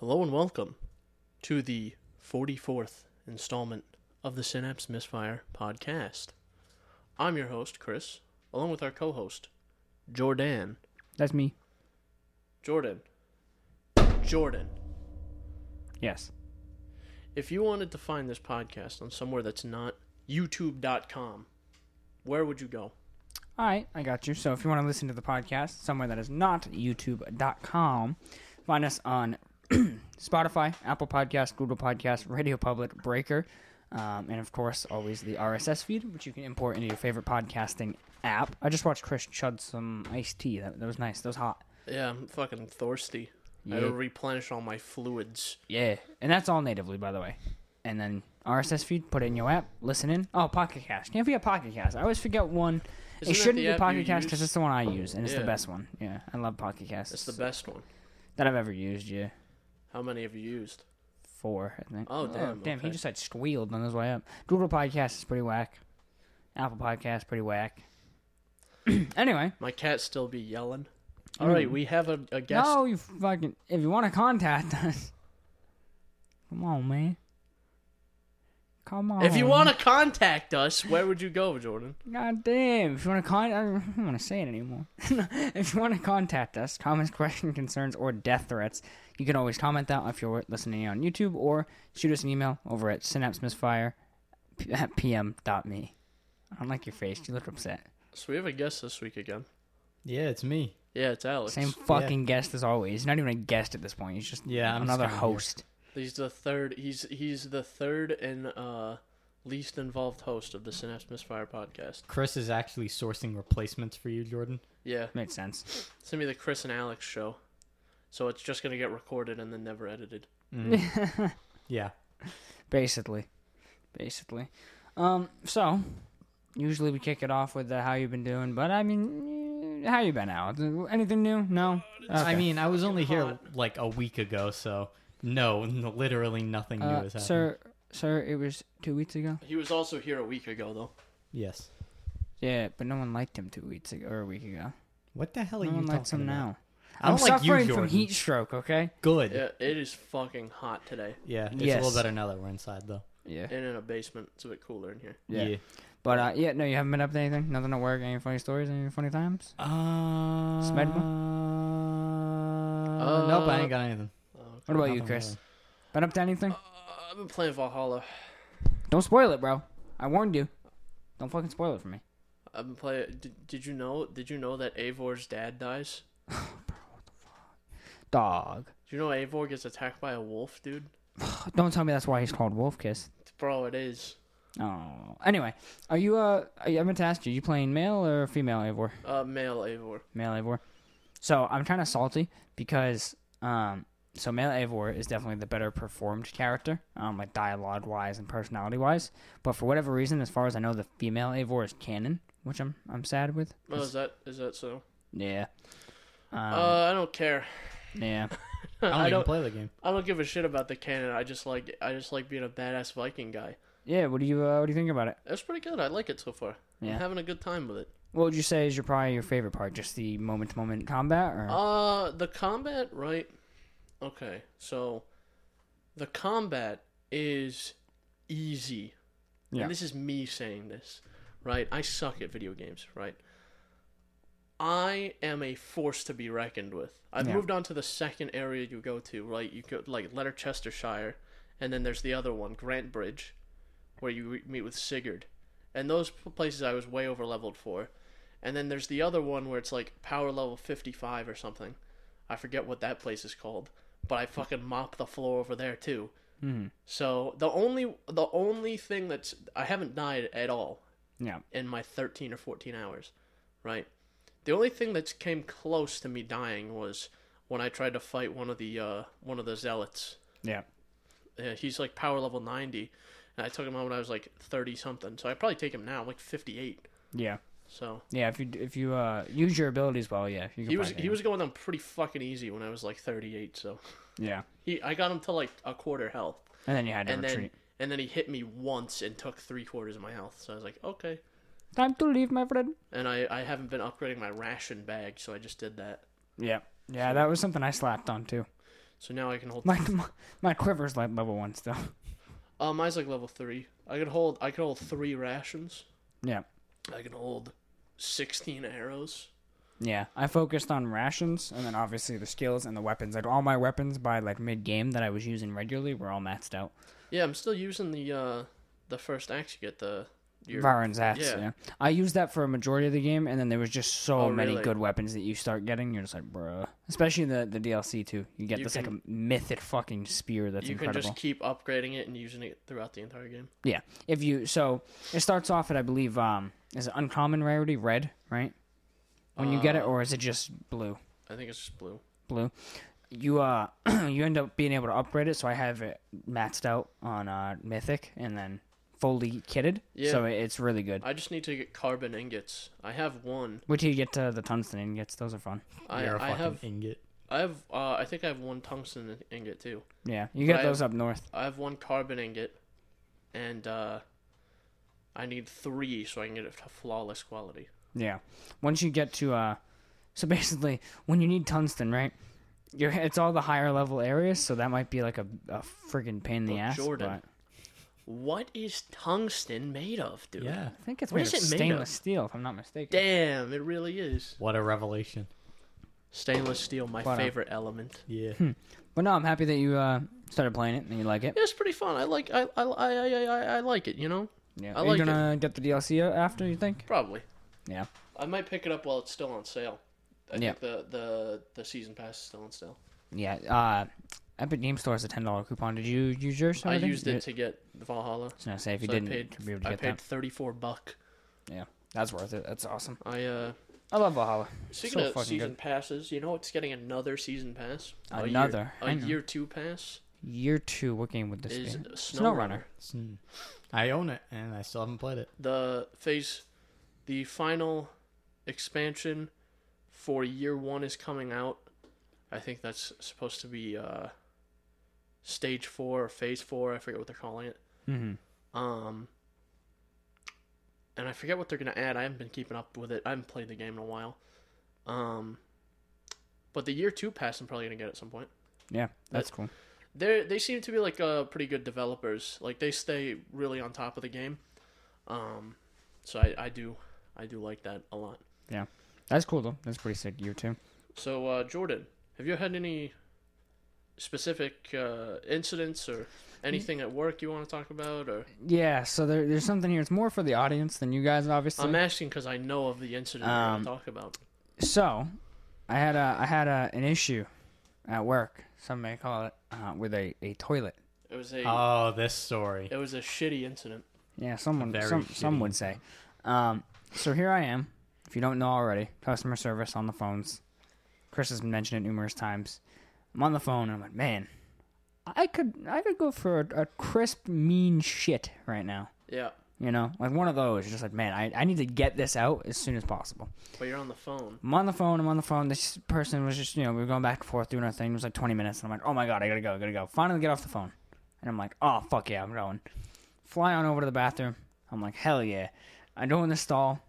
Hello and welcome to the 44th installment of the Synapse Misfire podcast. I'm your host, Chris, along with our co host, Jordan. That's me. Jordan. Jordan. Yes. If you wanted to find this podcast on somewhere that's not youtube.com, where would you go? All right, I got you. So if you want to listen to the podcast somewhere that is not youtube.com, find us on Spotify, Apple Podcast, Google Podcast, Radio Public, Breaker, um, and of course, always the RSS feed, which you can import into your favorite podcasting app. I just watched Chris chug some iced tea. That, that was nice. That was hot. Yeah, I'm fucking thirsty. I had to replenish all my fluids. Yeah, and that's all natively, by the way. And then RSS feed, put it in your app, listen in. Oh, Pocket Cast. Can't forget Pocket Cast. I always forget one. Isn't it shouldn't be Pocket Cast because it's the one I use, and it's Yeah. the best one. Yeah, I love Pocket Cast. It's the best one. that I've ever used. Yeah, How many have you used? four, I think. Oh, damn, damn! He just had squealed on his way up. Google Podcast is pretty whack. Apple Podcast pretty whack. anyway, My cat still be yelling. Hmm. All right, we have a, a guest. no, you fucking. If you want to contact us, come on, man. Come on. If you want to contact us, where would you go, Jordan? God damn. If you want to con, I don't want to say it anymore. if you want to contact us, comments, questions, concerns, or death threats, you can always comment that if you're listening on YouTube or shoot us an email over at synapsemisfire at pm.me. I don't like your face. You look upset. So we have a guest this week again. Yeah, it's me. Yeah, it's Alex. Same fucking guest as always. He's not even a guest at this point. He's just Yeah, I'm just another here. host. He's the third. He's he's the third and uh, least involved host of the Synapse Misfire podcast. Chris is actually sourcing replacements for you, Jordan. Yeah, Makes sense. it's gonna be the Chris and Alex show. So it's just gonna get recorded and then never edited. Mm. yeah. Basically. Basically. Um, so, usually we kick it off with the how you've been doing, but I mean, how you been, Alex? Anything new? No? I mean, I was only here like a week ago, so no, n- literally nothing new Uh, has happened. sir, sir, it was two weeks ago. He was also here a week ago though. Yes. Yeah, but no one liked him two weeks ago or a week ago. What the hell are No you one talking likes him about? now. I I'm don't like you, suffering from Jordan. heat stroke. Okay. Good. Yeah, it is fucking hot today. Yeah, it's a Yes. little better now that we're inside, though. Yeah. And in a basement, it's a bit cooler in here. Yeah. But uh, yeah, no, you haven't been up to anything. Nothing at work. Any funny stories? Any funny times? Uh, Uh, nope, I ain't got anything. What about you, Chris? really. Been up to anything? uh, I've been playing Valhalla. Don't spoil it, bro. I warned you. Don't fucking spoil it for me. I've been playing. Did, did you know? Did you know that Eivor's dad dies? Dog. Do you know Eivor gets attacked by a wolf, dude? Don't tell me that's why he's called Wolf Kiss. Bro, it is. Oh. Anyway, are you uh? I meant to ask you. You playing male or female Eivor? Uh, male Avor. Male Eivor. So I'm kind of salty because um. So male Eivor is definitely the better performed character, um, like dialogue wise and personality wise. But for whatever reason, as far as I know, the female Eivor is canon, which I'm I'm sad with. Oh, is that is that so? Yeah. Um, uh, I don't care. yeah. I don't I even don't. play the game. I don't give a shit about the canon. I just like. I just like being a badass Viking guy. Yeah. What do you uh, What do you think about it? It's pretty good. I like it so far. Yeah. I'm having a good time with it. What would you say is your probably your favorite part? Just the moment to moment combat, or Uh, the combat, right? Okay, so the combat is easy. Yeah. And this is me saying this, right? I suck at video games, right? I am a force to be reckoned with. I've Yeah. moved on to the second area you go to, right? You go like Leicestershire, and then there's the other one, Grantebridge, where you re- meet with Sigurd. And those places I was way over leveled for. And then there's the other one where it's like power level 55 or something. I forget what that place is called, but I fucking mop the floor over there too. Hmm. So the only the only thing that's I haven't died at all yeah, in my 13 or 14 hours, right? The only thing that came close to me dying was when I tried to fight one of the uh, one of the zealots. yeah, Uh, he's like power level 90, and I took him on when I was like 30 something. So I probably take him now, I'm like 58. yeah, So yeah. If you if you uh use your abilities well, yeah. You can he was he was going down pretty fucking easy when I was like 38. So yeah, he I got him to like a quarter health, and then you had to and then retreat. and then he hit me once and took three quarters of my health. So I was like, okay. Time to leave, my friend. And I I haven't been upgrading my ration bag, so I just did that. Yeah, yeah. That was something I slapped on too. So now I can hold. My my, my quiver's like level one still. Uh, mine's like level three. I could hold. I could hold three rations. Yeah. I can hold sixteen arrows. Yeah, I focused on rations and then obviously the skills and the weapons. Like all my weapons by like mid game that I was using regularly were all maxed out. Yeah, I'm still using the uh the first axe you get the your Varin's axe. Yeah. yeah. I used that for a majority of the game, and then there was just so Oh, many really? good weapons that you start getting. You're just like, bruh. Especially the the DLC too. You get You this like a mythic fucking spear that's you incredible. can just keep upgrading it and using it throughout the entire game. Yeah. If you so it starts off at I believe um is it uncommon rarity red right when you get it Uh, or is it just blue I think it's just blue. blue you uh you end up being able to upgrade it so I have it maxed out on uh mythic and then fully kitted Yeah. so it's really good. I just need to get carbon ingots. I have one. Wait till you get to the tungsten ingots; those are fun. I You're a I fucking have ingot. I have uh I think I have one tungsten ingot too. Yeah, you But get I those up north. I have one carbon ingot, and uh, I need three so I can get it to flawless quality. Yeah, once you get to uh, so basically when you need tungsten, right? You're it's all the higher level areas, so that might be like a a friggin' pain in the But ass. Jordan, but- What is tungsten made of, dude? Yeah. I think it's What made is of it made stainless of? steel, if I'm not mistaken. Damn, it really is. What a revelation. Stainless steel, my But, uh, favorite element. Yeah. But no, I'm happy that you uh, started playing it and you like it. Yeah, it's pretty fun. I like I I I I, I, I like it. You know, Yeah. I Are like you gonna get the DLC after? You think? probably. Yeah. I might pick it up while it's still on sale. I Yeah. think the, the the season pass is still on sale. Yeah. Uh, Epic Game Store has a ten dollar coupon. Did you use yours? I used You- it to get the Valhalla. I was gonna say if you so didn't, I paid, you'd be able to I get paid that. thirty four buck. Yeah, that's worth it. That's awesome. I uh I love Valhalla. speaking So of season good. passes, you know it's getting another season pass. A year- Another? a I year two pass Year two. What game would this is be? SnowRunner. Hmm. I own it, and I still haven't played it. The phase, the final expansion for year one is coming out. I think that's supposed to be uh, stage four or phase four. I forget what they're calling it. Mm-hmm. Um, and I forget what they're gonna add. I haven't been keeping up with it. I haven't played the game in a while. Um, but the year two pass, I'm probably gonna get at some point. Yeah, that's cool. They they seem to be like uh, pretty good developers. Like they stay really on top of the game. Um, so I, I do I do like that a lot. Yeah, that's cool though. That's pretty sick. Year two. So uh, Jordan, have you had any specific uh, incidents or anything at work you want to talk about? Or Yeah. So there, there's something here. It's more for the audience than you guys, obviously. I'm asking because I know of the incident we're Um, gonna talk about. So, I had a I had a, an issue at work. Some may call it uh, with a, a toilet. It was a Oh, this story. it was a shitty incident. Yeah, someone Very some some would say. Um, so here I am. If you don't know already, customer service on the phones. Chris has mentioned it numerous times. I'm on the phone and I'm like, man, I could I could go for a, a crisp mean shit right now. Yeah, You know, like one of those. You're just like, man, I, I need to get this out as soon as possible. but you're on the phone. I'm on the phone. I'm on the phone. This person was just, you know, we were going back and forth doing our thing. It was like 20 minutes. And I'm like, oh my God, I gotta go, I gotta go. Finally get off the phone. And I'm like, oh, fuck yeah, I'm going. Fly on over to the bathroom. I'm like, hell yeah. I go in the stall,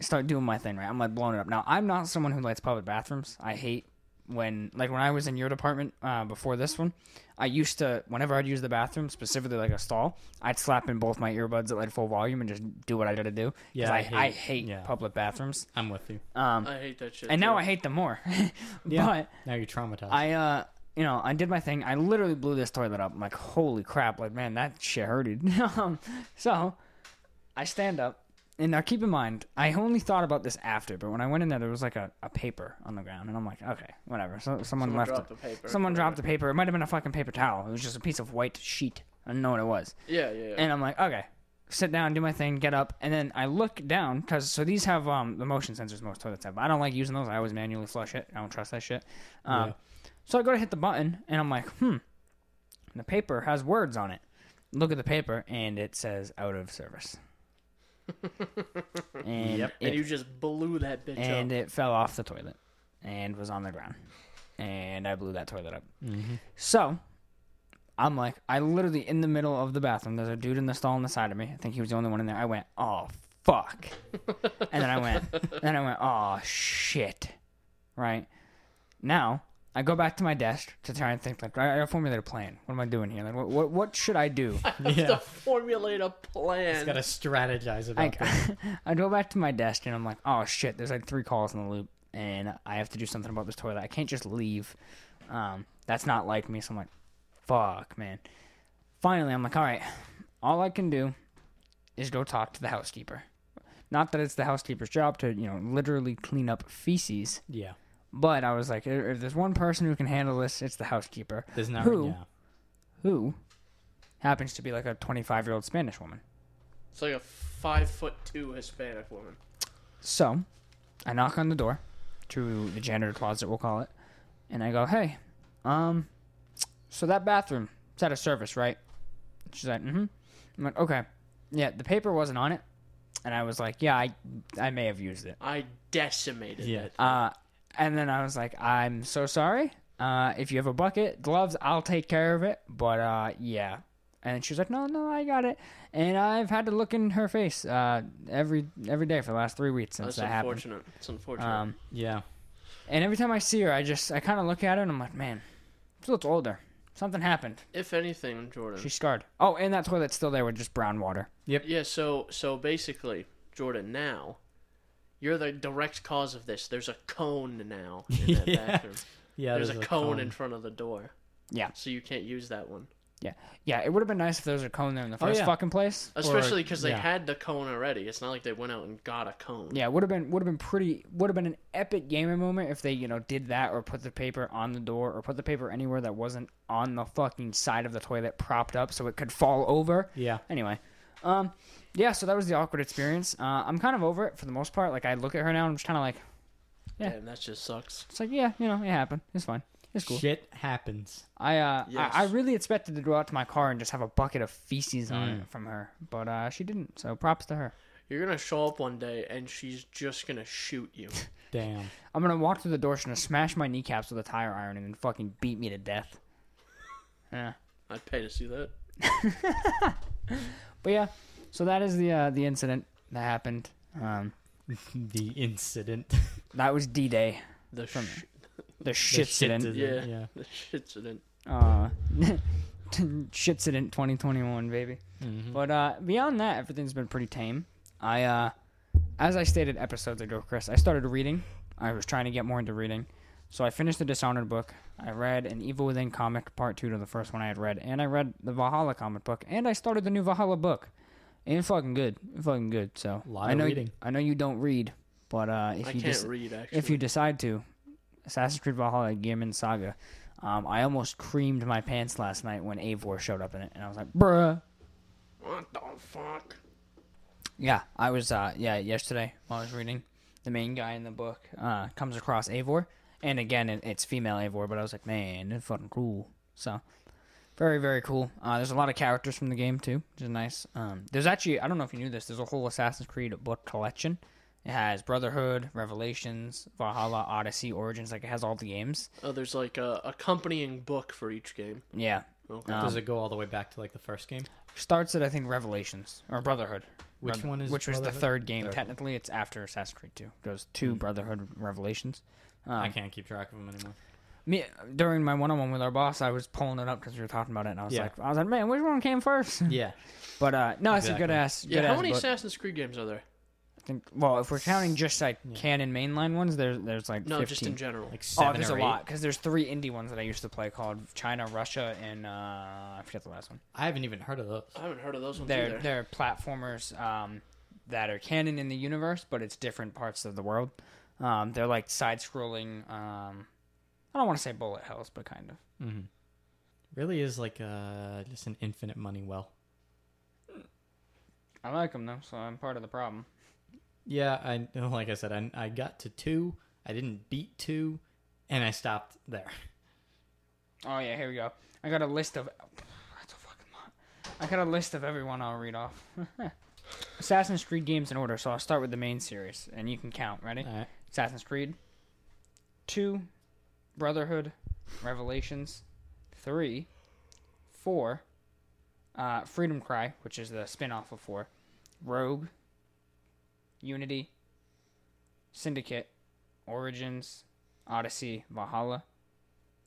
start doing my thing, right? I'm like blowing it up. Now, I'm not someone who likes public bathrooms. I hate when, like, when I was in your department uh, before this one, I used to, whenever I'd use the bathroom, specifically like a stall, I'd slap in both my earbuds at like full volume and just do what I gotta do. 'Cause Yeah, I, I I hate- hate yeah. public bathrooms. I'm with you. Um, I hate that shit. and now. I hate them more. Yeah. But Now you're traumatized. I, uh, you know, I did my thing. I literally blew this toilet up. I'm like, holy crap! Like, man, that shit hurted. um, so I stand up, and now keep in mind, I only thought about this after. But when I went in there, there was like a, a paper on the ground, and I'm like, okay, whatever. So someone, someone left. dropped it. the paper. Someone dropped the paper. It might have been a fucking paper towel. It was just a piece of white sheet. I didn't know what it was. Yeah, yeah, yeah. And I'm like, okay, sit down, do my thing, get up, and then I look down because so these have um the motion sensors most toilets have. But I don't like using those. I always manually flush it. I don't trust that shit. Um, Yeah. So I go to hit the button, and I'm like, hmm. The paper has words on it. Look at the paper, and it says out of service. and Yep. it, and you just blew that bitch up. and up. it fell off the toilet and was on the ground, and I blew that toilet up. mm-hmm. So, I'm like, I literally in the middle of the bathroom. There's a dude in the stall on the side of me. I think he was the only one in there. I went, oh fuck, and then I went, then I went, oh shit, right. Now I go back to my desk to try and think like I I gotta formulate a plan. What am I doing here? Like what what, what should I do? I have Yeah. to formulate a plan. I just gotta strategize about Like this. I go back to my desk and I'm like, oh shit, there's like three calls in the loop, and I have to do something about this toilet. I can't just leave. Um, that's not like me. So I'm like, fuck, man. Finally, I'm like, all right, all I can do is go talk to the housekeeper. Not that it's the housekeeper's job to, you know, literally clean up feces, Yeah. But I was like, if if there's one person who can handle this, it's the housekeeper, There's not. Who? Yeah. who happens to be like a 25 year old Spanish woman. It's like a five foot two Hispanic woman. So, I knock on the door to the janitor closet, we'll call it, and I go, "Hey, um, so that bathroom, it's out of service, right?" She's like, "Mm-hmm." I'm like, "Okay, yeah, the paper wasn't on it," and I was like, "Yeah, I, I may have used it." I decimated Yeah. it. Uh, and then I was like, "I'm so sorry. Uh, if you have a bucket, gloves, I'll take care of it." But uh, yeah. And she was like, "No, no, I got it." And I've had to look in her face uh, every every day for the last three weeks since That's that happened. unfortunate. It's unfortunate. Um, Yeah. and every time I see her, I just I kind of look at her and I'm like, man, she looks older. Something happened. if anything, Jordan. She's scarred. Oh, and that toilet's still there with just brown water. Yep. Yeah, so so basically, Jordan, now you're the direct cause of this. There's a cone now in that Yeah. bathroom. Yeah. There's, a, cone, in front of the door. Yeah. So you can't use that one. Yeah, yeah. it would have been nice if there was a cone there in the Oh, first yeah. fucking place. Especially because they yeah. had the cone already. It's not like they went out and got a cone. yeah, would have been would have been pretty would have been an epic gaming moment if they you know did that or put the paper on the door or put the paper anywhere that wasn't on the fucking side of the toilet propped up so it could fall over. Yeah. Anyway, um, yeah, so that was the awkward experience. Uh, I'm kind of over it for the most part. Like I look at her now, and I'm just kind of like, Yeah. Damn, that just sucks. it's like yeah, you know, it happened. It's fine. It's cool. Shit happens. I uh Yes. I, I really expected to go out to my car and just have a bucket of feces on Mm. it from her, but uh she didn't. So props to her. You're gonna show up one day and she's just gonna shoot you. Damn. I'm gonna walk through the door. She's gonna smash my kneecaps with a tire iron and then fucking beat me to death. Yeah, I'd pay to see that. but yeah. So that is the uh, the incident that happened. Um, the incident. that was D Day. The From- sh- The The shit incident. Yeah. Yeah. the shitsident. Uh, shit incident 2021, baby. Mhm. But uh, beyond that, everything's been pretty tame. I, uh, as I stated episodes ago, Chris, I started reading. I was trying to get more into reading, so I finished the Dishonored book. I read an Evil Within comic, part two to the first one I had read, and I read the Valhalla comic book, and I started the new Valhalla book. And it's fucking good, fucking good. So Lot I of know reading. I know you don't read, but uh, if I you can't just read actually. if you decide to, Assassin's Creed Valhalla Geirmund's Saga. Um, I almost creamed my pants last night when Eivor showed up in it, and I was like, "Bruh." What the fuck? Yeah, I was. Uh, yeah, yesterday while I was reading, the main guy in the book uh, comes across Eivor, and again, it, it's female Eivor, but I was like, man, it's fucking cool. So, very, very cool. Uh, there's a lot of characters from the game too, which is nice. Um, there's actually, I don't know if you knew this, there's a whole Assassin's Creed book collection. It has Brotherhood, Revelations, Valhalla, Odyssey, Origins. Like it has all the games. Oh, there's like a accompanying book for each game. Yeah, Okay. Um, Does it go all the way back to like the first game? starts at I think Revelations or Brotherhood. Which one is Which was the third game. Third. Technically, it's after Assassin's Creed Two. Goes to Hmm. Brotherhood Revelations. Um, I can't keep track of them anymore. Me during my one-on-one with our boss, I was pulling it up because we were talking about it, and I was Yeah. like, I was like, man, which one came first? Yeah. But uh, no, it's a good ass. Good yeah, how ass many book. Assassin's Creed games are there? I think, well, if we're counting just like Yeah. canon mainline ones, there's there's like No, 15. just in general. Like seven Oh, there's or a eight. lot because there's three indie ones that I used to play called China, Russia, and uh, I forget the last one. I haven't even heard of those. I haven't heard of those ones They're either. they're platformers um, that are canon in the universe, but it's different parts of the world. Um, they're like side-scrolling. Um, I don't want to say bullet hells, but kind of. hmm Really is like uh just an infinite money well. I like them though, so I'm part of the problem. Yeah, I like I said, I I got to two. I didn't beat two, and I stopped there. Oh yeah, here we go. I got a list of. That's a fucking lot. I got a list of everyone I'll read off. Assassin's Creed games in order, so I'll start with the main series, and you can count. Ready? Right. Assassin's Creed. Two, Brotherhood, Revelations. Three, four, uh, Freedom Cry, which is the spin-off of four. Rogue. Unity. Syndicate. Origins. Odyssey. Valhalla.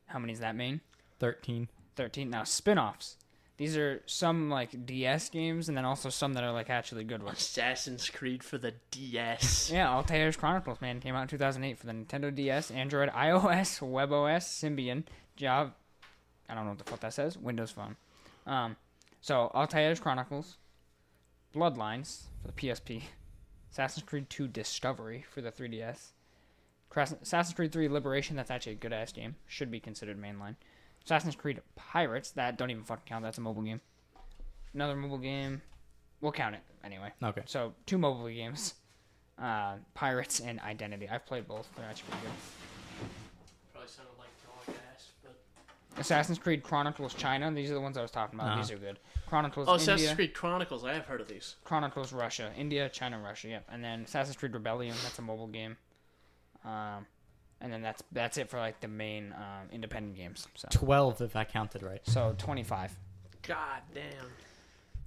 How many is that main? Thirteen. 13. Now, spin offs. These are some like DS games and then also some that are like actually good ones. Assassin's Creed for the DS. Yeah, Altair's Chronicles, man, came out in 2008 for the Nintendo DS, Android, iOS, WebOS, Symbian, Java. I don't know what the fuck that says. Windows Phone. Um, so Altair's Chronicles, Bloodlines for the PSP, Assassin's Creed 2 Discovery for the 3DS, Crass- Assassin's Creed 3 Liberation. That's actually a good ass game. Should be considered mainline. Assassin's Creed Pirates. That don't even fucking count. That's a mobile game. Another mobile game. We'll count it anyway. Okay. So two mobile games, uh, Pirates and Identity. I've played both. They're actually pretty good. Probably sounded like dog ass, but Assassin's Creed Chronicles China. These are the ones I was talking about. Uh-huh. These are good. Chronicles oh, India. Assassin's Creed Chronicles. I have heard of these. Chronicles Russia. India, China, Russia. Yep. And then Assassin's Creed Rebellion. That's a mobile game. Um, and then that's that's it for like the main um, independent games. So Twelve, if I counted right. so twenty five. God damn.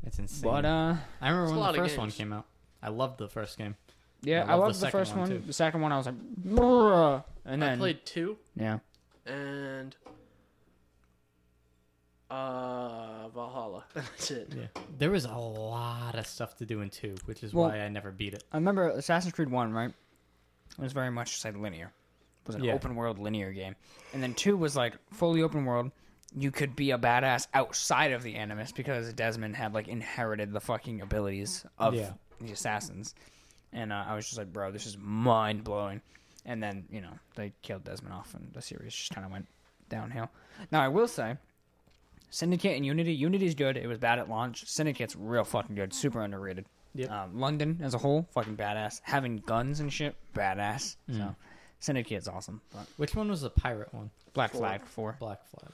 That's insane. But uh, I remember It's a when lot the of first one games. came out. I loved the first game. yeah, I I love the loved the, second first one, one. too. The second one, I was like, "Bruh," and then I played two yeah. and uh Valhalla. That's it. Yeah. There was a lot of stuff to do in two, which is Well- why I never beat it. I remember Assassin's Creed One, right? It was very much just like linear. Was an Yeah. open world linear game, and then two was like fully open world. You could be a badass outside of the Animus because Desmond had like inherited the fucking abilities of Yeah. the assassins, and uh, I was just like, bro, this is mind blowing. And then you know they killed Desmond off, and the series just kind of went downhill. Now I will say, Syndicate and Unity. Unity's good. It was bad at launch. Syndicate's real fucking good. Super underrated. Yep. Um, London as a whole, fucking badass. Having guns and shit, badass. So, Syndicate's awesome. But Which one was the pirate one? Black Four. Flag four. Black Flag.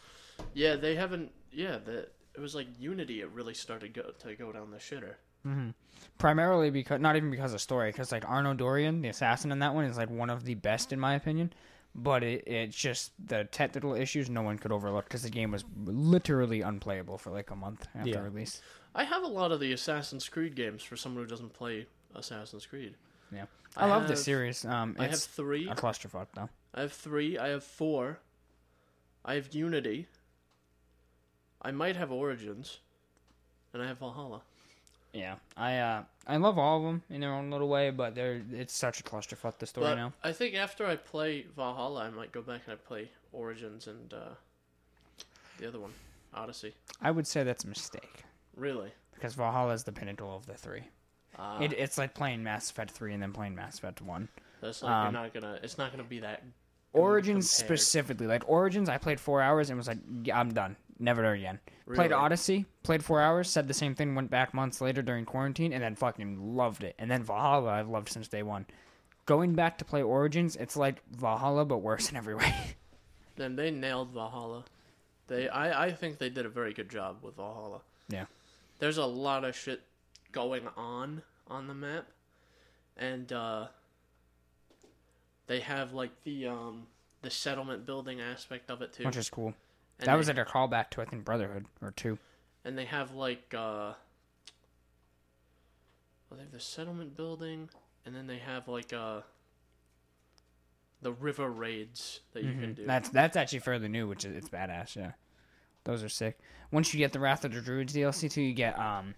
Yeah, they haven't. Yeah, the it was like Unity. It really started go, to go down the shitter. Hmm. Primarily because, not even because of story, because like Arno Dorian, the assassin in that one, is like one of the best in my opinion. But it, it's just the technical issues no one could overlook because the game was literally unplayable for like a month after Yeah. release. I have a lot of the Assassin's Creed games for someone who doesn't play Assassin's Creed. Yeah, I, I love have- this series. Um, I have it's three. a clusterfuck though. I have three. I have four. I have Unity. I might have Origins, and I have Valhalla. Yeah, I uh, I love all of them in their own little way, but they're it's such a clusterfuck the story But now. I think after I play Valhalla, I might go back and I play Origins and uh, the other one, Odyssey. I would say that's a mistake Really? because Valhalla is the pinnacle of the three. Uh, It, it's like playing Mass Effect three and then playing Mass Effect one. that's like um, you're not gonna. It's not gonna be that. Origins compared. specifically, like Origins, I played four hours and was like, yeah, I'm done, never again. Played Odyssey, played four hours, said the same thing, went back months later during quarantine, and then fucking loved it. And then Valhalla, I've loved since day one. Going back to play Origins, it's like Valhalla but worse in every way. Then they nailed Valhalla. They, I, I think they did a very good job with Valhalla. Yeah. There's a lot of shit going on on the map, and uh, they have like the um the settlement building aspect of it too. which is cool. and that they, was like a callback to I think Brotherhood or two. and they have like uh, well, they have the settlement building, and then they have like uh the river raids that you can do. Mm-hmm. That's that's actually fairly new, which is it's badass. Yeah, those are sick. Once you get the Wrath of the Druids DLC too, you get um,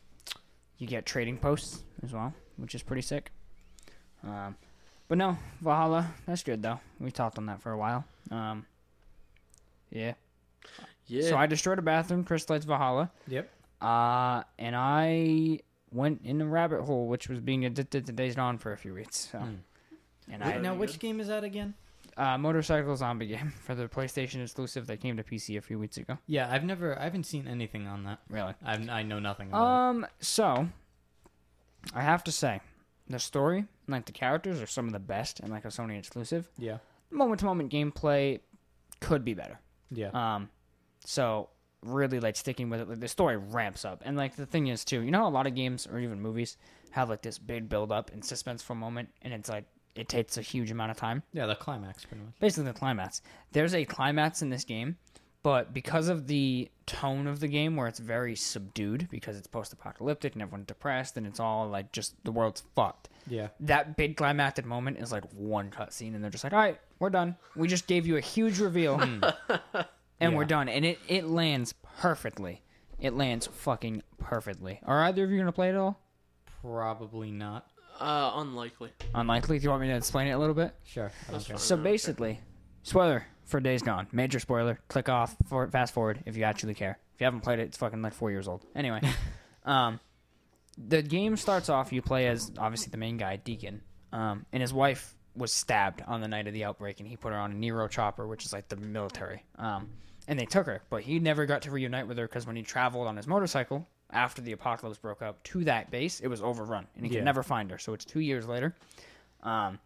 you get trading posts as well, which is pretty sick. Um, but no, Valhalla, that's good though. We talked on that for a while. Um, yeah. yeah. So I destroyed a bathroom, crystallized Valhalla, Yep. uh, and I went in the rabbit hole, which was being addicted to Days Gone for a few weeks. So. Hmm. And Wait, I, now, which game is that again? Uh, motorcycle zombie game for the PlayStation exclusive that came to PC a few weeks ago. Yeah, I've never, I haven't seen anything on that. Really? I've, I know nothing about Um. So, I have to say, the story, like the characters, are some of the best and like a Sony exclusive. it. Yeah. Moment to moment gameplay could be better. Yeah. Um. So really like sticking with it. Like the story ramps up, and like the thing is too, you know, how a lot of games or even movies have like this big build up and suspenseful moment, and it's like it takes a huge amount of time. yeah, the climax, pretty much. basically the climax. There's a climax in this game, but because of the tone of the game where it's very subdued because it's post-apocalyptic and everyone's depressed and it's all like just the world's fucked. Yeah. That big climactic moment is like one cutscene and they're just like, "All right, we're done. We just gave you a huge reveal." Hmm. and we're done. And it it lands perfectly. It lands fucking perfectly. Are either of you gonna play it all? Probably not. Uh, unlikely. Unlikely. Do you want me to explain it a little bit? Sure. I don't care. So basically, spoiler for Days Gone. Major spoiler. Click off. For, fast forward if you actually care. If you haven't played it, it's fucking like four years old. Anyway, um, the game starts off. You play as obviously the main guy, Deacon, um, and his wife was stabbed on the night of the outbreak, and he put her on a Nero chopper, which is like the military. Um, and they took her, but he never got to reunite with her because when he traveled on his motorcycle after the apocalypse broke up to that base, it was overrun, and he Yeah. could never find her. So it's two years later. Um,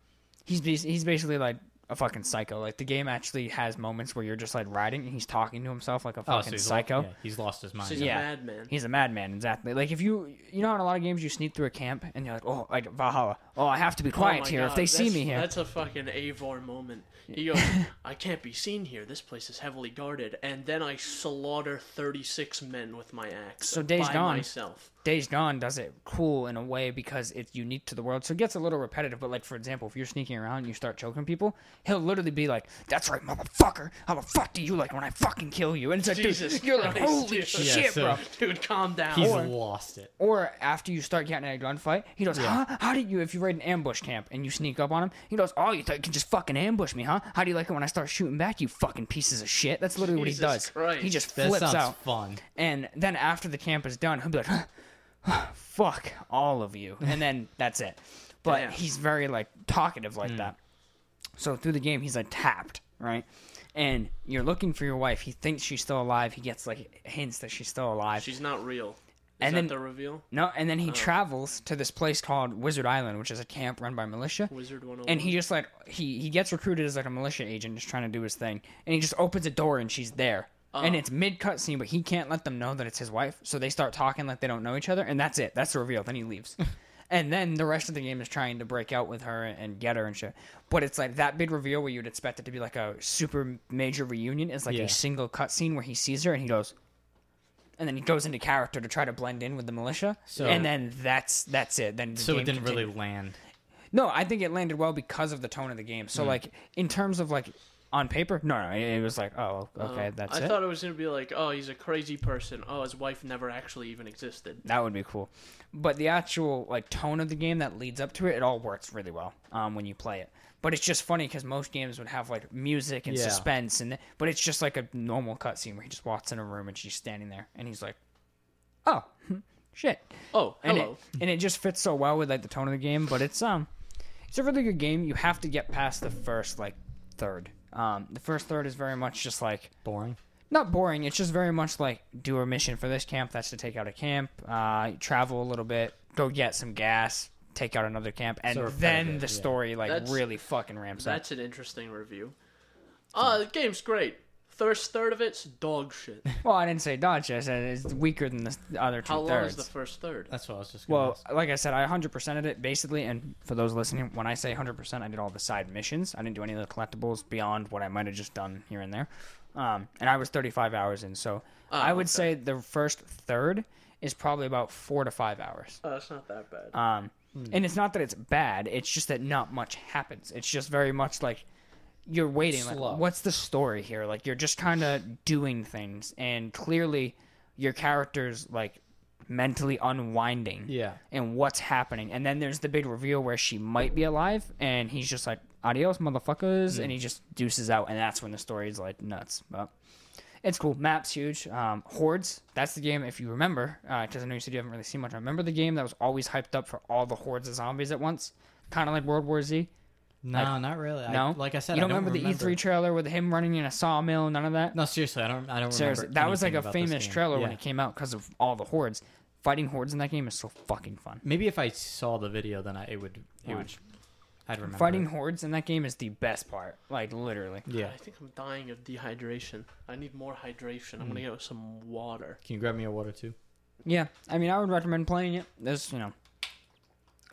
he's he's basically like a fucking psycho. Like the game actually has moments where you're just like riding and he's talking to himself like a Oh, fucking so he's psycho. Lo- yeah, he's lost his mind. He's Yeah. a madman. He's a madman, exactly. Like if you you know in a lot of games you sneak through a camp and you're like, oh, like Valhalla. Oh, I have to be Oh quiet my here if they see me here. That's a fucking Eivor moment. He goes, I can't be seen here. This place is heavily guarded. And then I slaughter 36 men with my axe. So Days by Gone- myself. Days Gone does it cool in a way because it's unique to the world. So it gets a little repetitive, but like for example, if you're sneaking around and you start choking people, he'll literally be like, "That's right, motherfucker. How the fuck do you like when I fucking kill you?" And it's like, Jesus dude, you're like, "Holy dude." shit, Yeah, so- bro!" Dude, calm down. He's Or- lost it. Or after you start getting in a gunfight, he goes, Yeah. huh? How did you, if you raid an ambush camp and you sneak up on him, he goes, oh, you thought you could just fucking ambush me, huh? How do you like it when I start shooting back, you fucking pieces of shit? That's literally what he does. Christ. He just That flips sounds out. fun. And then after the camp is done, he'll be like, fuck all of you. And then that's it. But Damn. he's very, like, talkative like hmm. that. So through the game, he's like tapped, right? And you're looking for your wife. He thinks she's still alive. He gets like hints that she's still alive. She's not real. Is And that then- the reveal? No, and then he oh. travels to this place called Wizard Island, which is a camp run by militia. Wizard 101. And he oh just like he he gets recruited as like a militia agent, just trying to do his thing. And he just opens a door and she's there. Oh. And it's mid cutscene, but he can't let them know that it's his wife. So they start talking like they don't know each other, and that's it. That's the reveal. Then he leaves. and then the rest of the game is trying to break out with her and get her and shit. But it's like that big reveal where you'd expect it to be like a super major reunion is like Yeah. a single cutscene where he sees her and he goes, and then he goes into character to try to blend in with the militia. So- and then that's that's it. Then the So it didn't really land. No, I think it landed well because of the tone of the game. So like in terms of like on paper, no, no, it it was like, oh, okay, that's Uh, I it. thought it was gonna be like, oh, he's a crazy person. Oh, his wife never actually even existed. that would be cool. But the actual like tone of the game that leads up to it, it all works really well um, when you play it. But it's just funny because most games would have like music and Yeah. suspense, and but it's just like a normal cutscene where he just walks in a room and she's standing there, and he's like, oh, shit. Oh, and hello. it, and it just fits so well with like the tone of the game. But it's um, it's a really good game. You have to get past the first like third. Um, the first third is very much just like Boring. not boring. It's just very much like do a mission for this camp. That's to take out a camp. Uh, travel a little bit, go get some gas, take out another camp, and So then repetitive, the yeah. story like That's- really fucking ramps up. That's an interesting review. Uh, the game's great. First third of it's dog shit. Well, I didn't say dodge. I said it's weaker than the other two How long thirds. is the first third? That's what I was just gonna Well, ask. like I said, I 100%ed it basically. And for those listening, when I say 100%, I did all the side missions. I didn't do any of the collectibles beyond what I might have just done here and there. Um, and I was 35 hours in. So Oh, I would okay. say the first third is probably about four to five hours. Oh, that's not that bad. Um, And it's not that it's bad, it's just that not much happens. It's just very much like you're waiting. Like, what's the story here? Like, you're just kind of doing things. And clearly, your character's like mentally unwinding Yeah. and what's happening. And then there's the big reveal where she might be alive, and he's just like, adios, motherfuckers. Mm. And he just deuces out, and that's when the story's like nuts. But it's cool. Map's huge. Um, Hordes, that's the game, if you remember, because I know you said you haven't really seen much. Remember the game that was always hyped up for all the hordes of zombies at once? Kind of like World War Z? No, Like- not really. No? I, like I said, you don't, I don't remember, the E3 trailer with him running in a sawmill? None of that? No, seriously, I don't. I don't Seriously, remember. that was like a famous trailer when Yeah. it came out because of all the hordes. Fighting hordes in that game is so fucking fun. Maybe if I saw the video, then I, it would. It would. Watch. I'd remember. Fighting hordes in that game is the best part. Like, literally. Yeah. I think I'm dying of dehydration. I need more hydration. I'm gonna Hmm. get some water. Can you grab me a water too? Yeah, I mean, I would recommend playing it. There's, you know,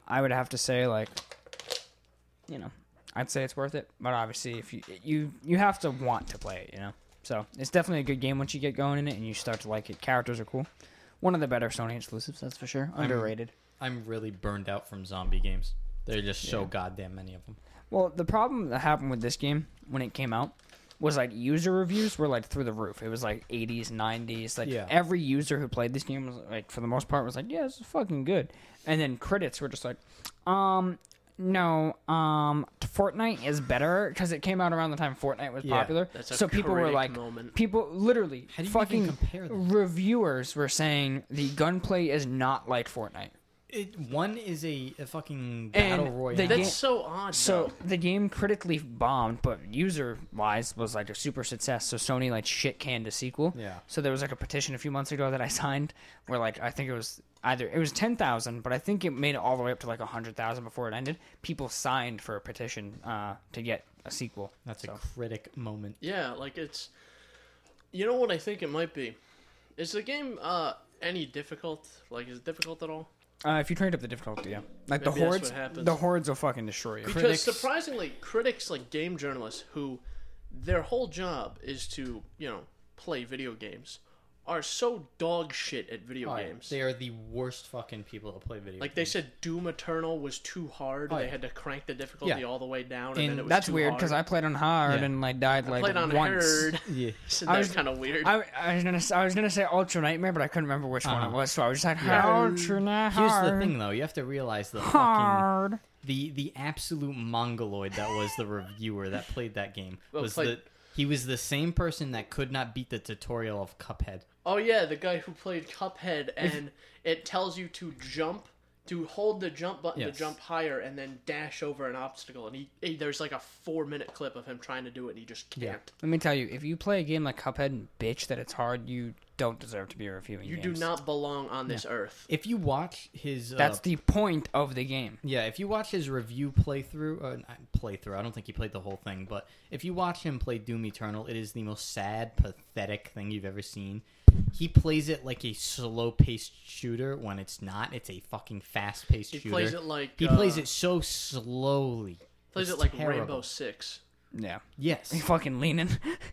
I would have to say like, you know, I'd say it's worth it. But obviously, if you you you have to want to play it, you know. So it's definitely a good game once you get going in it and you start to like it. Characters are cool. One of the better Sony exclusives, that's for sure. Underrated. I'm really burned out from zombie games. There are just so Yeah. goddamn many of them. Well, the problem that happened with this game when it came out was like user reviews were like through the roof. It was like 80s, 90s. Like Yeah. every user who played this game was like for the most part was like, yeah, this is fucking good. And then critics were just like, um, no, um, Fortnite is better because it came out around the time Fortnite was Yeah, popular. that's a so people were like, moment. people literally How do you fucking reviewers were saying the gunplay is not like Fortnite. It, one is a, a fucking battle And royale. the That's game- so odd. So though. the game critically bombed, but user wise was like a super success. So Sony like shit canned a sequel. Yeah. So there was like a petition a few months ago that I signed where like I think it was either it was ten thousand, but I think it made it all the way up to like a hundred thousand before it ended. People signed for a petition uh, to get a sequel. That's So- a critic moment. yeah, like it's. You know what I think it might be? Is the game uh any difficult? Like, is it difficult at all? Uh, if you trade up the difficulty, yeah, like Maybe the that's hordes, what happens. the hordes will fucking destroy you. Because Critics- surprisingly, critics like game journalists who their whole job is to you know play video games are so dog shit at video Oh, yeah. games. They are the worst fucking people to play video. Like they games. said, Doom Eternal was too hard. Oh, they yeah. had to crank the difficulty Yeah. all the way down, and, And then it was That's too weird because I played on hard Yeah. and like died I like played on once. hard. yeah. Isn't I that was- kind of weird? I, I was gonna s- I was gonna say Ultra Nightmare, but I couldn't remember which one it Uh-huh. was, so I was just like Yeah. Ultra Nightmare. Here's the thing, though. You have to realize the fucking Hard. the the absolute mongoloid that was the reviewer that played that game was played- the he was the same person that could not beat the tutorial of Cuphead. Oh yeah, the guy who played Cuphead, and it tells you to jump, to hold the jump button Yes. to jump higher, and then dash over an obstacle. And he, he there's like a four minute clip of him trying to do it, and he just can't. Let me tell you, if you play a game like Cuphead and bitch that it's hard, you don't deserve to be reviewing You games. do not belong on this earth. If you watch his uh, That's the point of the game. Yeah, if you watch his review playthrough, uh, not playthrough, I don't think he played the whole thing, but if you watch him play Doom Eternal, it is the most sad, pathetic thing you've ever seen. He plays it like a slow-paced shooter when it's not. It's a fucking fast-paced He shooter. plays it like he uh, plays it so slowly. plays It's it like terrible. Rainbow Six. Yeah. Yes. He fucking leaning.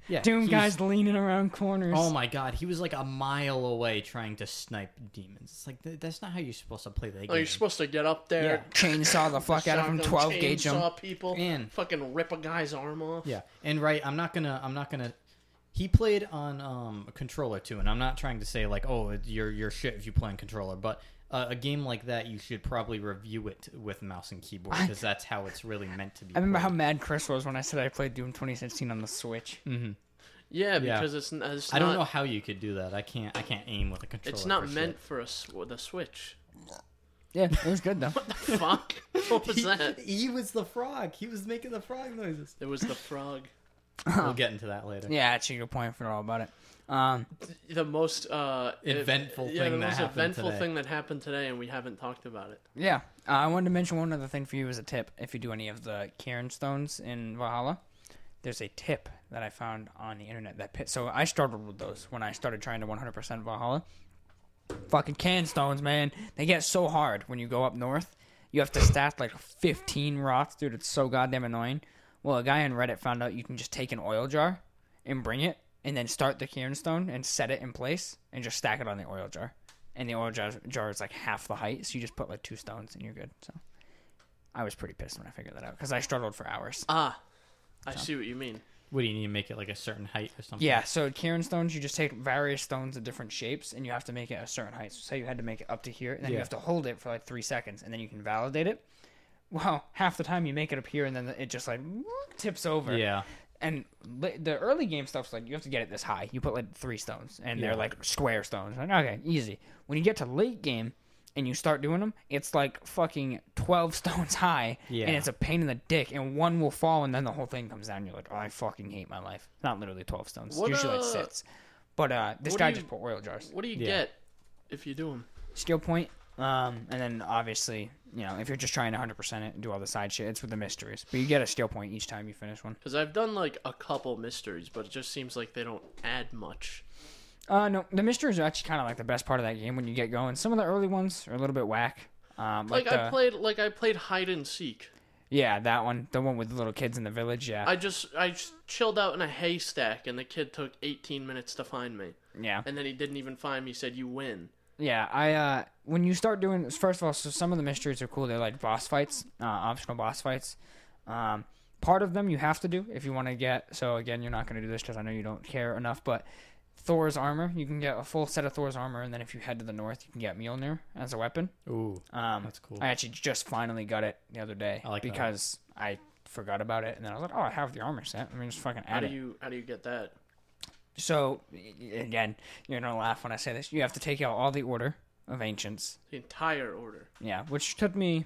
Yeah, Doom he's- guys leaning around corners. Oh my god, he was like a mile away trying to snipe demons. It's like th- that's not how you're supposed to play the game. Oh, you're supposed to get up there, Yeah. Chainsaw the fuck out of him, shotgun 12 gauge him. chainsaw people, And- fucking rip a guy's arm off. Yeah, and right, I'm not gonna, I'm not gonna. He played on um, a controller too, and I'm not trying to say like, oh, you're you're shit if you play on controller, but uh, a game like that, you should probably review it with mouse and keyboard because that's how it's really meant to be. I remember how mad Chris was when I said I played Doom 2016 on the Switch. Mhm. Yeah, Yeah. because it's, it's I don't know how you could do that. I can't. I can't aim with a controller. It's not for meant shit. for a s- the Switch. Yeah, it was good though. What the fuck. What was that? He was the frog. He was making the frog noises. It was the frog. we'll get into that later. yeah, actually, good point for all about it. Um, The most uh, Eventful yeah, thing the that most happened eventful today. thing that happened today, and we haven't talked about it. yeah, uh, I wanted to mention one other thing for you as a tip. If you do any of the Cairn stones in Valhalla, there's a tip that I found on the internet that pit. So I struggled with those when I started trying to 100% Valhalla. Fucking cairn stones, man. They get so hard when you go up north. You have to stack like 15 rots, dude. It's so goddamn annoying. Well, a guy on Reddit found out you can just take an oil jar and bring it, and then start the cairn stone and set it in place, and just stack it on the oil jar. And the oil jar, jar is like half the height, so you just put like two stones and you're good. So I was pretty pissed when I figured that out because I struggled for hours. Ah, I see what you mean. What do you need to make it like a certain height or something? Yeah, so cairn stones, you just take various stones of different shapes, and you have to make it a certain height. So say you had to make it up to here, and then you Yeah. have to hold it for like three seconds, and then you can validate it. Well, half the time you make it up here, and then it just like tips over. Yeah. And the early game stuff's like you have to get it this high. You put like three stones, and they're like square stones. Like, okay, easy. When you get to late game and you start doing them, it's like fucking twelve stones high, Yeah. and it's a pain in the dick. And one will fall, and then the whole thing comes down. And You're like, oh, I fucking hate my life. Not literally twelve stones. What, Usually it uh, sits. But uh, this guy you- just put oil jars. What do you Yeah. get if you do them? Skill point. Um, and then obviously, you know, if you're just trying to 100% it and do all the side shit, it's with the mysteries. But you get a skill point each time you finish one. Because I've done like a couple mysteries, but it just seems like they don't add much. Uh, no, the mysteries are actually kind of like the best part of that game when you get going. Some of the early ones are a little bit whack. Um, like, Like, I played, like I played hide and seek. yeah, that one, the one with the little kids in the village. Yeah, I just, I just chilled out in a haystack, and the kid took 18 minutes to find me, yeah, and then he didn't even find me. He said, "You win." Yeah. I uh, when you start doing first of all, so some of the mysteries are cool. They're like boss fights, uh, optional boss fights. Um, part of them you have to do if you want to get. So again, you're not going to do this because I know you don't care enough. But Thor's armor, you can get a full set of Thor's armor, and then if you head to the north, you can get Mjolnir as a weapon. Ooh, Um, that's cool. I actually just finally got it the other day I like that. because I forgot about it, and then I was like, "Oh, I have the armor set. I mean, just fucking How do it." you how do you get that? So again, you're gonna laugh when I say this. You have to take out all the order of ancients. The entire order. Yeah, which took me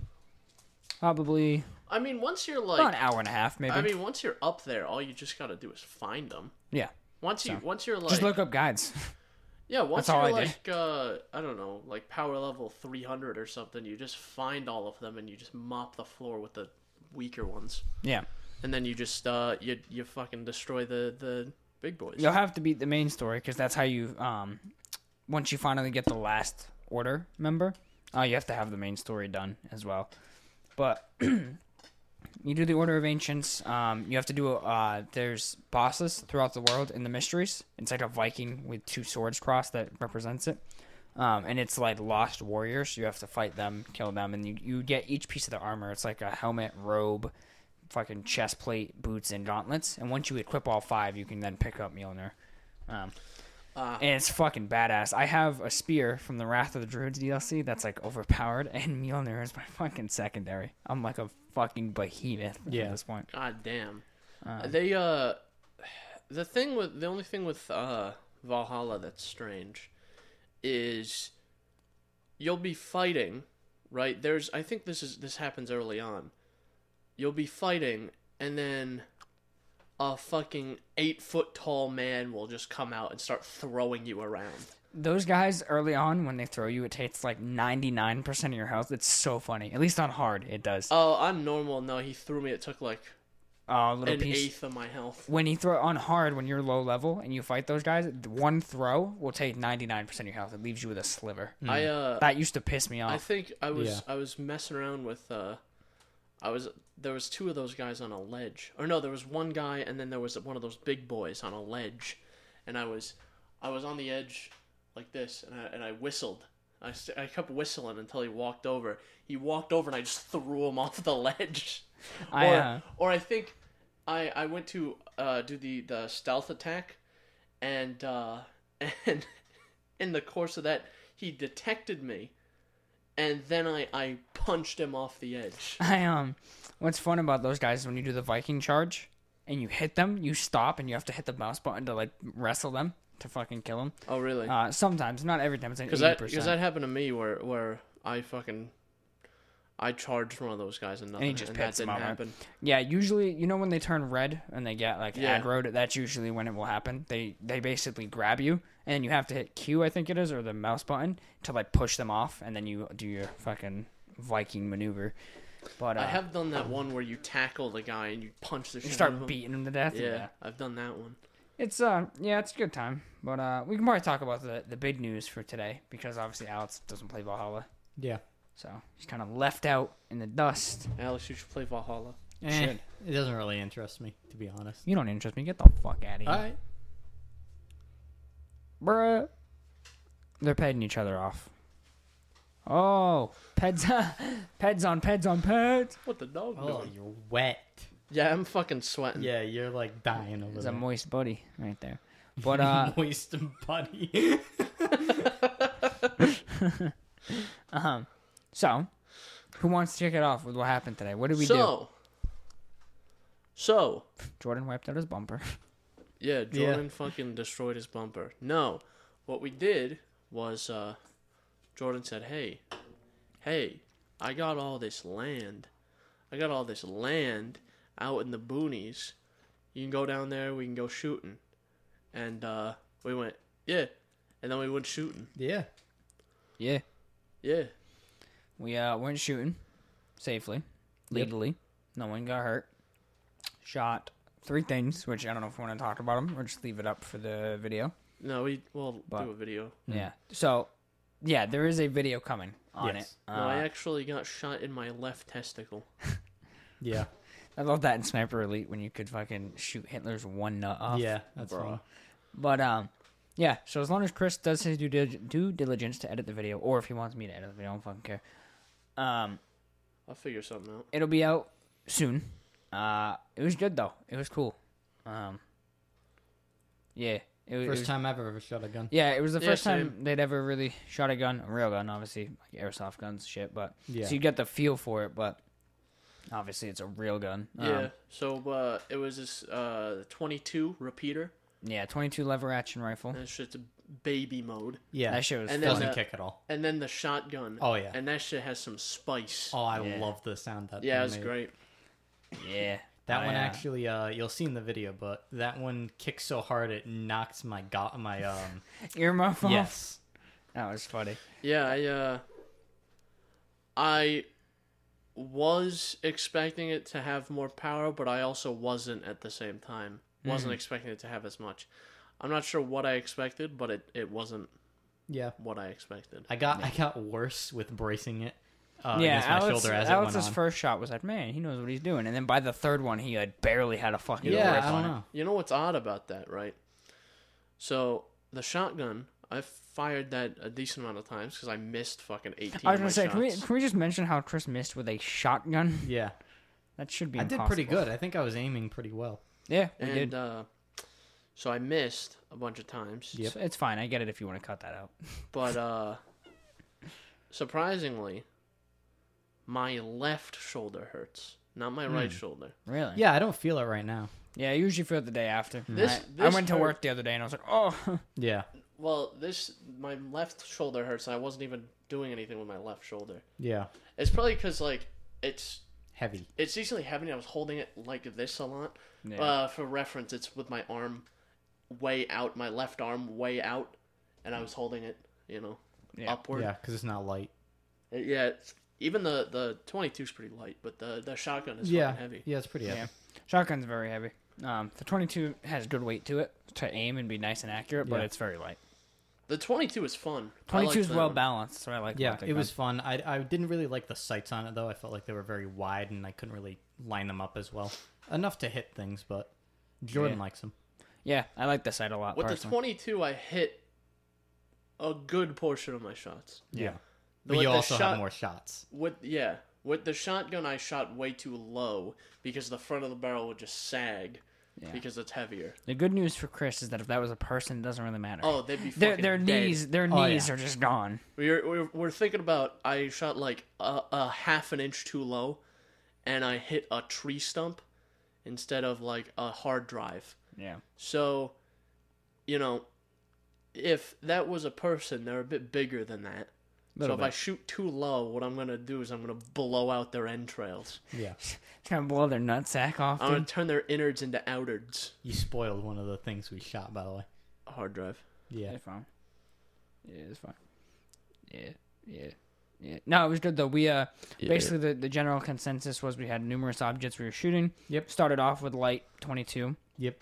probably I mean, once you're about an hour and a half, maybe. I mean, once you're up there, all you just gotta do is find them. yeah, Once you So, once you're like, just look up guides. yeah, once that's you're I like, uh, I don't know, like power level 300 or something, you just find all of them and you just mop the floor with the weaker ones, yeah, and then you just uh, you you fucking destroy the the big boys. you'll have to beat the main story because that's how you um once you finally get the last order member, uh, you have to have the main story done as well. But you do the Order of Ancients. Um, you have to do uh, there's bosses throughout the world in the mysteries. It's like a Viking with two swords crossed that represents it. Um, and it's like lost warriors. You have to fight them, kill them, and you, you get each piece of their armor. It's like a helmet, robe, fucking chest plate, boots, and gauntlets. And once you equip all five, you can then pick up Mjolnir. Um, Ah. and it's fucking badass. I have a spear from the Wrath of the Druids DLC that's like overpowered, and Mjolnir is my fucking secondary. I'm like a fucking behemoth Yeah. at this point. God damn. Uh, they uh, the thing with the only thing with uh Valhalla that's strange is you'll be fighting, right? There's I think this is this happens early on. You'll be fighting and then a fucking eight foot tall man will just come out and start throwing you around. Those guys early on, when they throw you, it takes like 99% of your health. It's so funny. At least on hard, it does. Oh, on normal, no, he threw me. It took like Oh, little an piece. eighth of my health. When you throw on hard, when you're low level and you fight those guys, one throw will take 99% of your health. It leaves you with a sliver. I uh, That used to piss me off. I think I was Yeah. I was messing around with uh I was there was two of those guys on a ledge. Or no, there was one guy and then there was one of those big boys on a ledge. And I was I was on the edge like this and I and I whistled. I, st- I kept whistling until he walked over. He walked over and I just threw him off the ledge. I, or, uh, or I think I I went to uh, do the, the stealth attack, and uh, and in the course of that he detected me, and then I I punched him off the edge. I um, what's fun about those guys is when you do the Viking charge and you hit them, you stop and you have to hit the mouse button to like wrestle them to fucking kill them. Oh really? Uh, sometimes, not every time. It's like Because that because that happened to me where where I fucking I charged one of those guys and nothing he just and that didn't happen. Yeah, usually, you know when they turn red and they get like Yeah. aggroed, that's usually when it will happen. They they basically grab you and you have to hit Q, I think it is, or the mouse button to like push them off, and then you do your fucking Viking maneuver. But uh, I have done that one where you tackle the guy and you punch the you shit of start him. beating him to death. Yeah, I've done that one. It's uh yeah, it's a good time. But uh we can probably talk about the the big news for today because obviously Alex doesn't play Valhalla. Yeah. So he's kinda left out in the dust. Alex, you should play Valhalla. Eh, Should. it doesn't really interest me, to be honest. You don't interest me, get the fuck out of here. Alright. Bruh. They're petting each other off. Oh, peds, peds on peds on peds. What the dog Oh, doing? you're wet. Yeah, I'm fucking sweating. Yeah, you're like dying over There's there. a moist buddy right there. But uh, moist buddy. um, so who wants to kick it off with what happened today? What did we do? so, so Jordan wiped out his bumper. Yeah, Yeah. Jordan fucking destroyed his bumper. No, what we did was uh, Jordan said, "Hey, hey, I got all this land. I got all this land out in the boonies. You can go down there. We can go shooting." And uh, we went, "Yeah," and then we went shooting. yeah. Yeah, Yeah, we uh went shooting safely, legally. No one got hurt. Shot three things, which I don't know if we want to talk about them or just leave it up for the video. no, we we'll But- do a video. Yeah. So, yeah, there is a video coming on Yes. it. No, I Uh, actually got shot in my left testicle. Yeah. I love that in Sniper Elite when you could fucking shoot Hitler's one nut off. yeah, that's bro. fun. But um, yeah. So as long as Chris does his due, dil- due diligence to edit the video, or if he wants me to edit the video, I don't fucking care. Um, I'll figure something out. it'll be out soon. Uh, it was good though. It was cool. Um, yeah, it, was- it First was, time I've ever shot a gun. Yeah, it was the Yeah, first time they'd ever really shot a gun, a real gun, obviously, like airsoft guns, shit. But Yeah. so you get the feel for it, but obviously it's a real gun. Um, Yeah. So uh, it was this uh, 22 repeater. yeah, twenty-two lever action rifle. And it's just a baby mode. Yeah. That shit was And fun. then doesn't the- kick at all. And then the shotgun. Oh, yeah. And that shit has some spice. Oh, I Yeah. love the sound that. yeah, thing it's made. great. Yeah, That Oh, one yeah. actually, uh, you'll see in the video, but that one kicks so hard it knocks my got my um. earmuff off. yes. that was funny. Yeah, I uh I was expecting it to have more power, but I also wasn't at the same time. Wasn't Mm-hmm. expecting it to have as much. I'm not sure what I expected, but it, it wasn't Yeah. what I expected. I got I got worse with bracing it uh, yeah, against my Alex, shoulder as Alex's it went on. first shot was like, man, he knows what he's doing. And then by the third one, he had barely had a fucking yeah, grip I don't it. know. You know what's odd about that, right? So the shotgun, I've fired that a decent amount of times because I missed fucking 18 I was gonna say, can we, can we just mention how Chris missed with a shotgun? Yeah, That should be. I did pretty good. I think I was aiming pretty well. Yeah, we and did. uh, so I missed a bunch of times. Yep. It's, it's fine. I get it if you want to cut that out. But uh surprisingly, my left shoulder hurts, not my right shoulder. Really? Yeah, I don't feel it right now. Yeah, I usually feel it the day after. This- I, I this went to hurt- work the other day and I was like, oh, Yeah, Well, this my left shoulder hurts, and I wasn't even doing anything with my left shoulder. yeah, It's probably because like it's heavy. it's decently heavy. and I was holding it like this a lot. Yeah. Uh, for reference, it's with my arm way out, my left arm way out, and I was holding it, you know, Yeah. upward. Yeah, because it's not light. Uh, Yeah, it's, even the the 22 is pretty light, but the the shotgun is Yeah, fucking heavy. yeah, it's pretty heavy. yeah. Shotgun's very heavy. Um, the 22 has good weight to it to aim and be nice and accurate, but Yeah. it's very light. The 22 is fun. I 22 is like well that. balanced, so I like. Yeah, about the it was gun. fun. I I didn't really like the sights on it though. I felt like they were very wide and I couldn't really line them up as well. Enough to hit things, but Jordan Yeah. likes them. Yeah, I like the sight a lot. With the personally. 22, I hit a good portion of my shots. Yeah, But but with you also shot- have more shots. With yeah, with the shotgun, I shot way too low because the front of the barrel would just sag Yeah. because it's heavier. The good news for Chris is that if that was a person, it doesn't really matter. Oh, they'd be their fucking their dead. knees, their Oh, knees yeah. are just gone. We're, we're we're thinking about. I shot like a, a half an inch too low, and I hit a tree stump instead of like a hard drive. Yeah. So, you know, if that was a person, they're a bit bigger than that. So Little if I shoot too low, what I'm gonna do is I'm gonna blow out their entrails. Yeah, It's gonna blow their nutsack off. I'm gonna Dude. turn their innards into outards. you spoiled one of the things we shot, by the way. A hard drive. Yeah, It's fine. Yeah, it's fine. Yeah, yeah, yeah. No, it was good though. We uh, basically the the general consensus was we had numerous objects we were shooting. Yep. Started off with light 22. yep.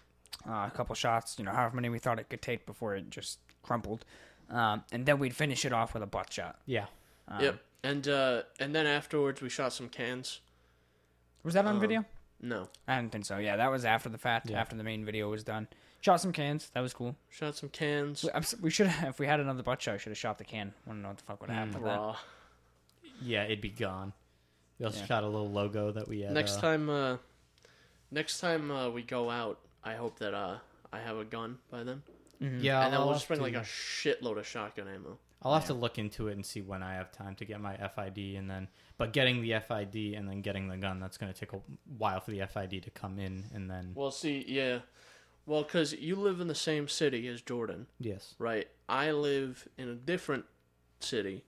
uh, a couple shots, you know, however many we thought it could take before it just crumpled. Um, and then we'd finish it off with a butt shot. Yeah, Um, Yep. And uh, and then afterwards we shot some cans. Was that on Um, video? No, I don't think so. Yeah, that was after the fact, Yeah. after the main video was done. Shot some cans. That was cool. shot some cans. We, we should have, if we had another butt shot, should have shot the can. Want to know what the fuck would happen with that? Raw. yeah. It'd be gone. We also Yeah. shot a little logo that we had. Next uh, time, uh, next time uh, we go out, I hope that uh, I have a gun by then, Mm-hmm. Yeah, and then I'll we'll just bring to- like a shitload of shotgun ammo. I'll have to look into it and see when I have time to get my FID and then but getting the FID and then getting the gun that's going to take a while for the FID to come in and then Well, see, yeah, well, because you live in the same city as Jordan, yes. right? I live in a different city,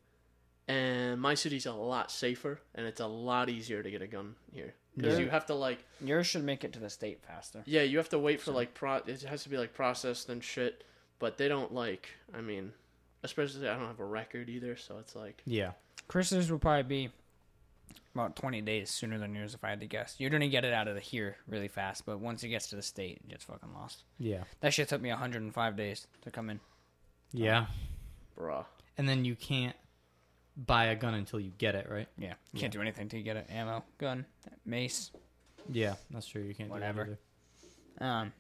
and my city's a lot safer, and it's a lot easier to get a gun here because you have to like, Yours should make it to the state faster. yeah, you have to wait for like pro. It has to be like processed and shit, but they don't like. I mean, especially I don't have a record either, so it's like. Yeah. Chris's will probably be about 20 days sooner than yours if I had to guess. You're going to get it out of the here really fast, but once it gets to the state, it gets fucking lost. Yeah. That shit took me 105 days to come in. Yeah. Bruh. And then you can't buy a gun until you get it, right? Yeah, can't do anything till you get it. Ammo, gun, mace. Yeah, that's true. You can't do that Whatever. Um,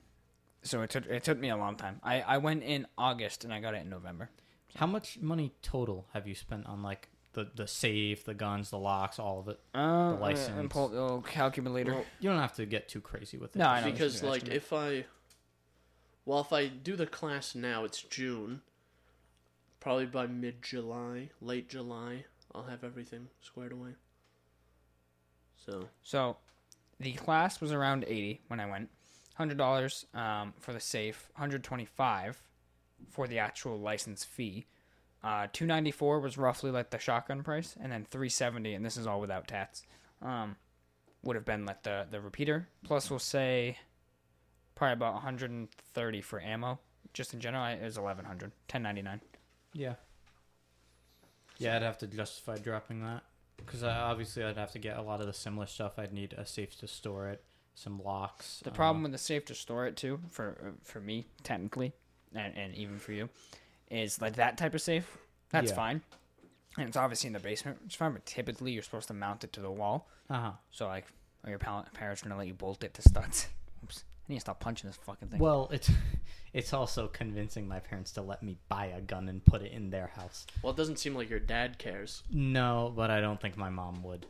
so it took it took me a long time. I I went in August and I got it in November. How much money total have you spent on like the the safe, the guns, the locks, all of it. Uh, license. And pull the little calculator. Well, You don't have to get too crazy with it. No, I know. because like estimate. if I, well, if I do the class now, it's June probably by mid July, late July, I'll have everything squared away. So So the class was around 80 when I went. $100 um, for the safe, 125 for the actual license fee. Uh, 294 was roughly like the shotgun price and then 370 and this is all without tats. Um, would have been like the the repeater plus we'll say probably about 130 for ammo just in general it was 1100 1099 yeah. Yeah, I'd have to justify dropping that because obviously I'd have to get a lot of the similar stuff. I'd need a safe to store it, some locks. The uh, problem with the safe to store it too, for uh, for me technically, and, and even for you, is like that type of safe. That's Yeah. fine, and it's obviously in the basement, It's fine. But typically, you're supposed to mount it to the wall. Uh-huh. So like, are your pal- parents gonna let you bolt it to studs? Oops, I need to stop punching this fucking thing. Well, it's it's also convincing my parents to let me buy a gun and put it in their house. well, it doesn't seem like your dad cares. No, but I don't think my mom would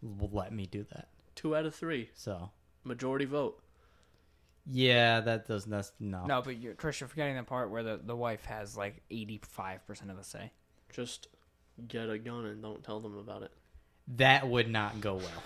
will let me do that. Two out of three, So majority vote. yeah, that does that's no. no, but you're Chris, you're forgetting the part where the the wife has like eighty five percent of the say. Just get a gun and don't tell them about it. That would not go well.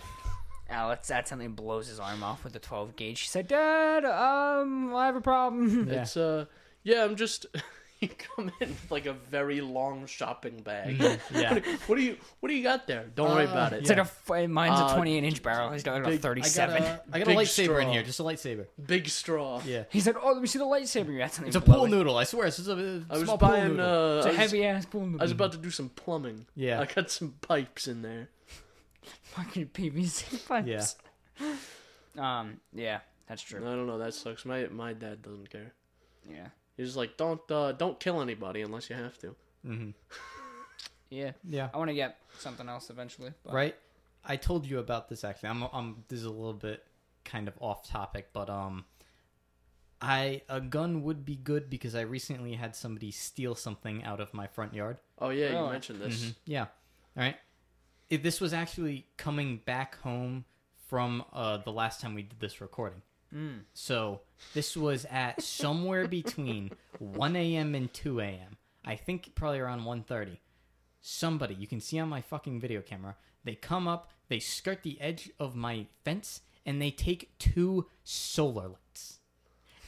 Alex accidentally blows his arm off with a 12 gauge. She said, "Dad, um, I have a problem." Yeah. It's uh, yeah, I'm just. you come in with like a very long shopping bag. yeah. What, do- what do you What do you got there? Don't worry Uh, about it. It's like a mine's Uh, a 28 inch barrel. He's got a big- I got 37. I got a, I got a Big lightsaber in here, just a lightsaber. Big straw. Yeah. He said, "Oh, let me see the lightsaber." You accidentally It's a pool it. noodle. I swear, it's just a, a I was small pool noodle. Uh, It's I a was, heavy ass pool noodle. I was about to do some plumbing. Yeah. I got some pipes in there. Fucking PVC pipes. Yeah. Um. Yeah, that's true. I don't know. That sucks. My my dad doesn't care. Yeah. He's just like, don't uh, don't kill anybody unless you have to. Mm-hmm. Yeah. Yeah. I want to get something else eventually. But Right. I told you about this actually. I'm. I'm. This is a little bit kind of off topic, but um, I a gun would be good because I recently had somebody steal something out of my front yard. Oh yeah, you Really? mentioned this. Mhm. Yeah. All right. If this was actually coming back home from uh, the last time we did this recording. Mm. So this was at somewhere between 1 a.m. and 2 a.m. I think probably around 1:30. Somebody you can see on my fucking video camera. They come up, they skirt the edge of my fence, and they take two solar lights.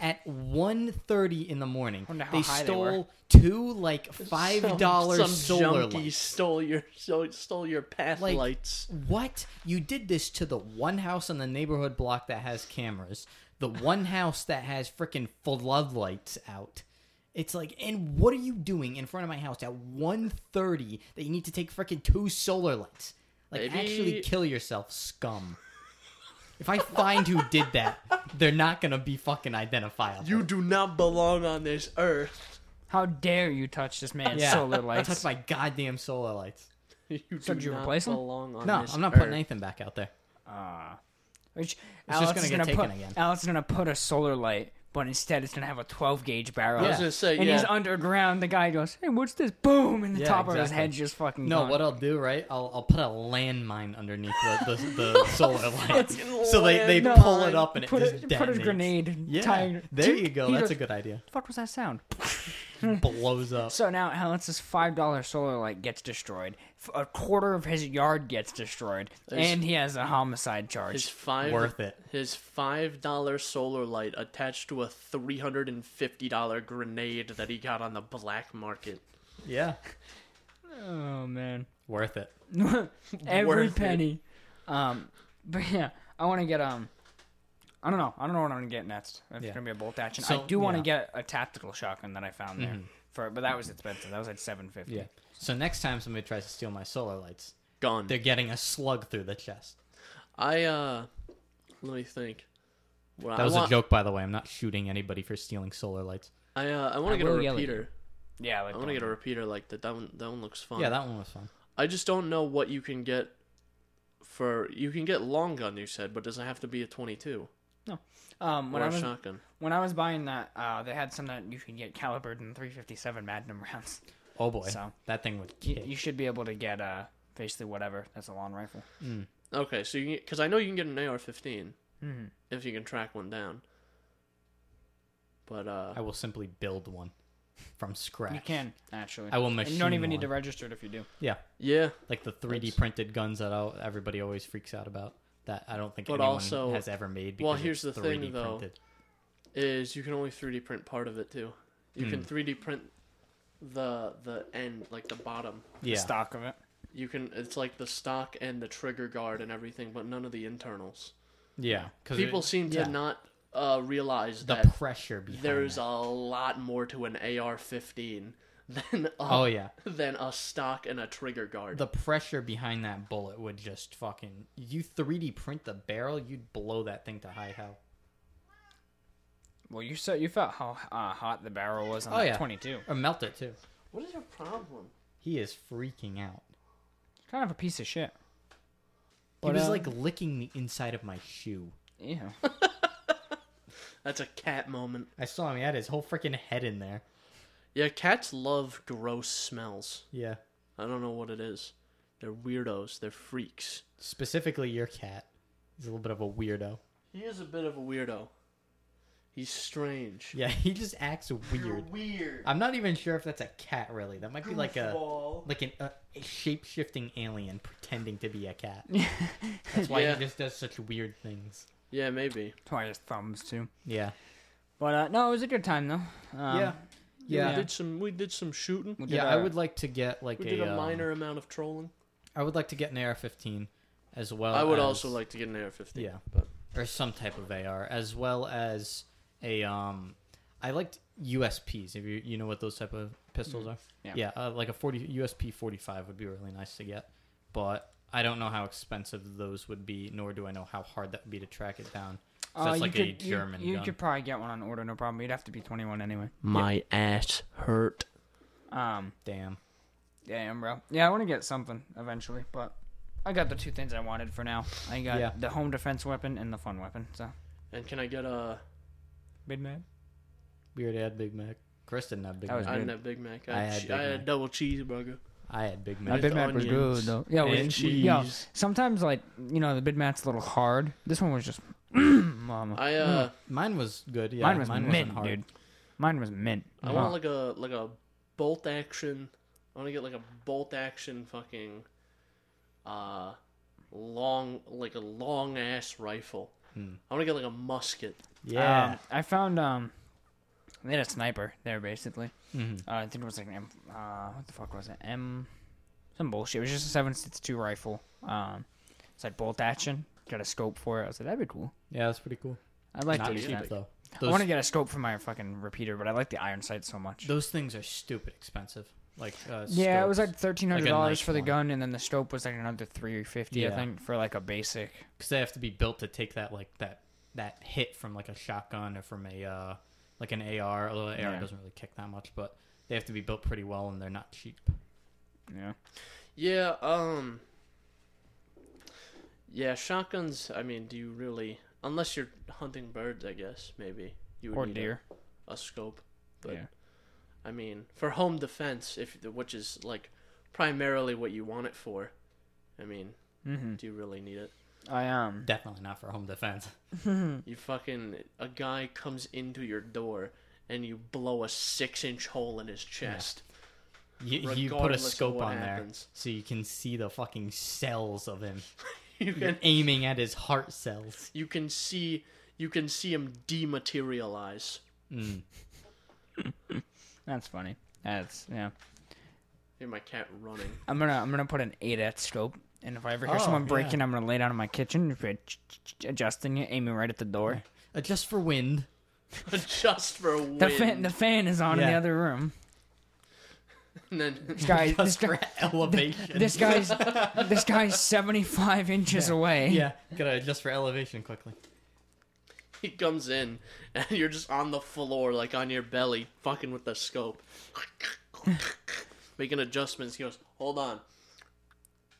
At 1.30 in the morning, they high they stole two like five dollar Some, solar lights. stole your stole your path Like- lights. What? You did this to the one house on the neighborhood block that has cameras, the one house that has freaking floodlights out. It's like, and what are you doing in front of my house at 1.30 that you need to take freaking two solar lights? Like, Maybe- actually kill yourself, scum. If I find who did that, they're not gonna be fucking identifiable. You do not belong on this earth. How dare you touch this man's yeah, solar lights? touch my goddamn solar lights. You So do did you not replace 'em? belong on No, this I'm not earth. putting anything back out there. Uh, which It's Alex just gonna is get gonna taken put, again. Alex is gonna put a solar light, but instead it's gonna have a 12 gauge barrel. I was gonna say, and yeah. he's underground. The guy goes, "Hey, what's this?" Boom, and the Yeah, top of his exactly. head just fucking. No, gone. what I'll do, right? I'll, I'll put a landmine underneath the, the, the solar lights. Fucking so they, they landmine. pull it up and it put just a, detonates. put his grenade. Yeah, tie there you go. He That's goes, a good idea. The fuck was that sound? Blows up. So now Alex's five dollar solar light gets destroyed. A quarter of his yard gets destroyed, There's- and he has a homicide charge. His charge. five Worth it. His five dollar solar light attached to a three hundred and fifty dollar grenade that he got on the black market. Yeah, Oh man, worth it. every Worth it. penny. Um, but yeah, I want to get um. I don't know. I don't know what I'm gonna get next. If Yeah. It's gonna be a bolt action. So, I do want to yeah. get a tactical shotgun that I found there Mhm. for, but that was expensive. That was like seven fifty. Yeah. So next time somebody tries to steal my solar lights, Gone. they're getting a slug through the chest. I uh, let me think. Well, That I was want, a joke, by the way. I'm not shooting anybody for stealing solar lights. I uh, I want I to get a will yell at you. repeater. Yeah, I like want to get a repeater like that. That one, that one looks fun. Yeah, that one was fun. I just don't know what you can get for. You can get long gun, you said, but does it have to be a twenty-two Um, when or I a was shotgun? when I was buying that, uh, they had some that you could get calibered in 357 Magnum rounds. Oh boy, So- that thing would You, kick. you should be able to get uh basically whatever. That's a long rifle. Mm. Okay, so you because I know you can get an AR-15 Mm-hmm. if you can track one down. But uh, I will simply build one from scratch. You can actually. I will And machine you don't even need to register it if you do. Yeah, yeah, like the 3D That's- printed guns that I'll, everybody always freaks out about. That I don't think But anyone also- has ever made. Because well, here's it's the thing, 3D though. Printed. is you can only 3D print part of it too. You can Hmm. 3D print the the end, like the bottom. Yeah, Stock of it. You can it's like the stock and the trigger guard and everything, but none of the internals. yeah. Because People seem to yeah. not uh, realize the that pressure behind. there's that. a lot more to an AR-15 than a, Oh yeah, than a stock and a trigger guard. the pressure behind that bullet would just fucking. You 3D print the barrel, you'd blow that thing to high hell. Well, you said you felt how uh, hot the barrel was on Oh, that yeah. 22. Or melt it too. what is your problem? He is freaking out. Kind of a piece of shit. He But, was uh, like licking the inside of my shoe. Yeah. That's a cat moment. I saw him. He had his whole freaking head in there. Yeah, cats love gross smells. Yeah. I don't know what it is. They're weirdos. They're freaks. Specifically, your cat. He's a little bit of a weirdo. He is a bit of a weirdo. He's strange. Yeah, he just acts weird. weird. I'm not even sure if that's a cat. Really, that might be like a Goofball. like an, uh, a shape shifting alien pretending to be a cat. That's why Yeah. he just does such weird things. Yeah, maybe. That's why his thumbs too. Yeah. But uh, no, it was a good time though. Um, yeah. Yeah. We did some. We did some shooting. we did, Yeah, I would like to get like We a, did a um, minor amount of trolling. I would like to get an AR-15 as well. I would as- also like to get an AR-15. Yeah. but or some type of AR, as well as a um. I liked USPs. If you you know what those type of pistols are, Yeah. yeah, uh, like a forty USP forty five would be really nice to get, but I don't know how expensive those would be, nor do I know how hard that would be to track it down. So Uh, that's you like could, a you- German You, gun. could probably get one on order, no problem. You'd have to be 21 anyway. my ass hurt. Um, Damn. damn, bro. Yeah, I want to get something eventually, but I got the two things I wanted for now. I got Yeah. the home defense weapon and the fun weapon. So, And can I get a? big Mac? We already had Big Mac. Chris didn't have Big That was I Mac. didn't have Big Mac. I I, had had, Big I had Mac. double cheeseburger. I had Big Mac. With Big Mac was good though. Yeah, and with, yo, cheese. sometimes like you know the Big Mac's a little hard. This one was just, mama. I uh, Mine was good. Yeah, mine was mine mint, wasn't hard. dude. Mine was mint. I want like a like a bolt action. I want to get like a bolt action fucking, uh, long like a long ass rifle. Hmm. I want to get like a musket. Yeah. Um, I found um, they had a sniper there basically. Mhm. Uh, I think it was like an M. Uh, what the fuck was it? M. Some bullshit. It was just a seven six two rifle. Um, it's like bolt action. Got a scope for it. I was like, that'd be cool. Yeah, that's pretty cool. I'd like Not to use cheap that. though. I Those, want to get a scope for my fucking repeater, but I like the iron sight so much. those things are stupid expensive. Like uh, yeah, it was like thirteen hundred dollars nice for the one. gun, and then the scope was like another three fifty, I Yeah. think, for like a basic. because they have to be built to take that like that that hit from like a shotgun or from a uh, like an AR. Although the AR Yeah. doesn't really kick that much, but they have to be built pretty well and they're not cheap. Yeah. Yeah. Um. Yeah, shotguns. I mean, do you really? Unless you're hunting birds, I guess maybe you would Or need deer. A, a scope. But Yeah. I mean, for home defense, if which is like primarily what you want it for. I mean, Mm-hmm. do you really need it? I um. Definitely not for home defense. You fucking a guy comes into your door and you blow a six inch hole in his chest. You, you put a scope on happens. there so you can see the fucking cells of him. You You're can aiming at his heart cells. you can see you can see him dematerialize. Mm. That's funny. That's yeah. Hear my cat running. I'm gonna I'm gonna put an eight at scope, and if I ever hear Oh, someone yeah. breaking, I'm gonna lay down in my kitchen, adjusting it, aiming right at the door. Adjust for wind. Just for wind. The fan the fan is on in the Yeah. other room. And then This guy this guy elevation. this guy's this guy's 75 inches away. yeah, gotta adjust for elevation quickly. he comes in and you're just on the floor, like on your belly, fucking with the scope. Making adjustments. He goes, Hold on.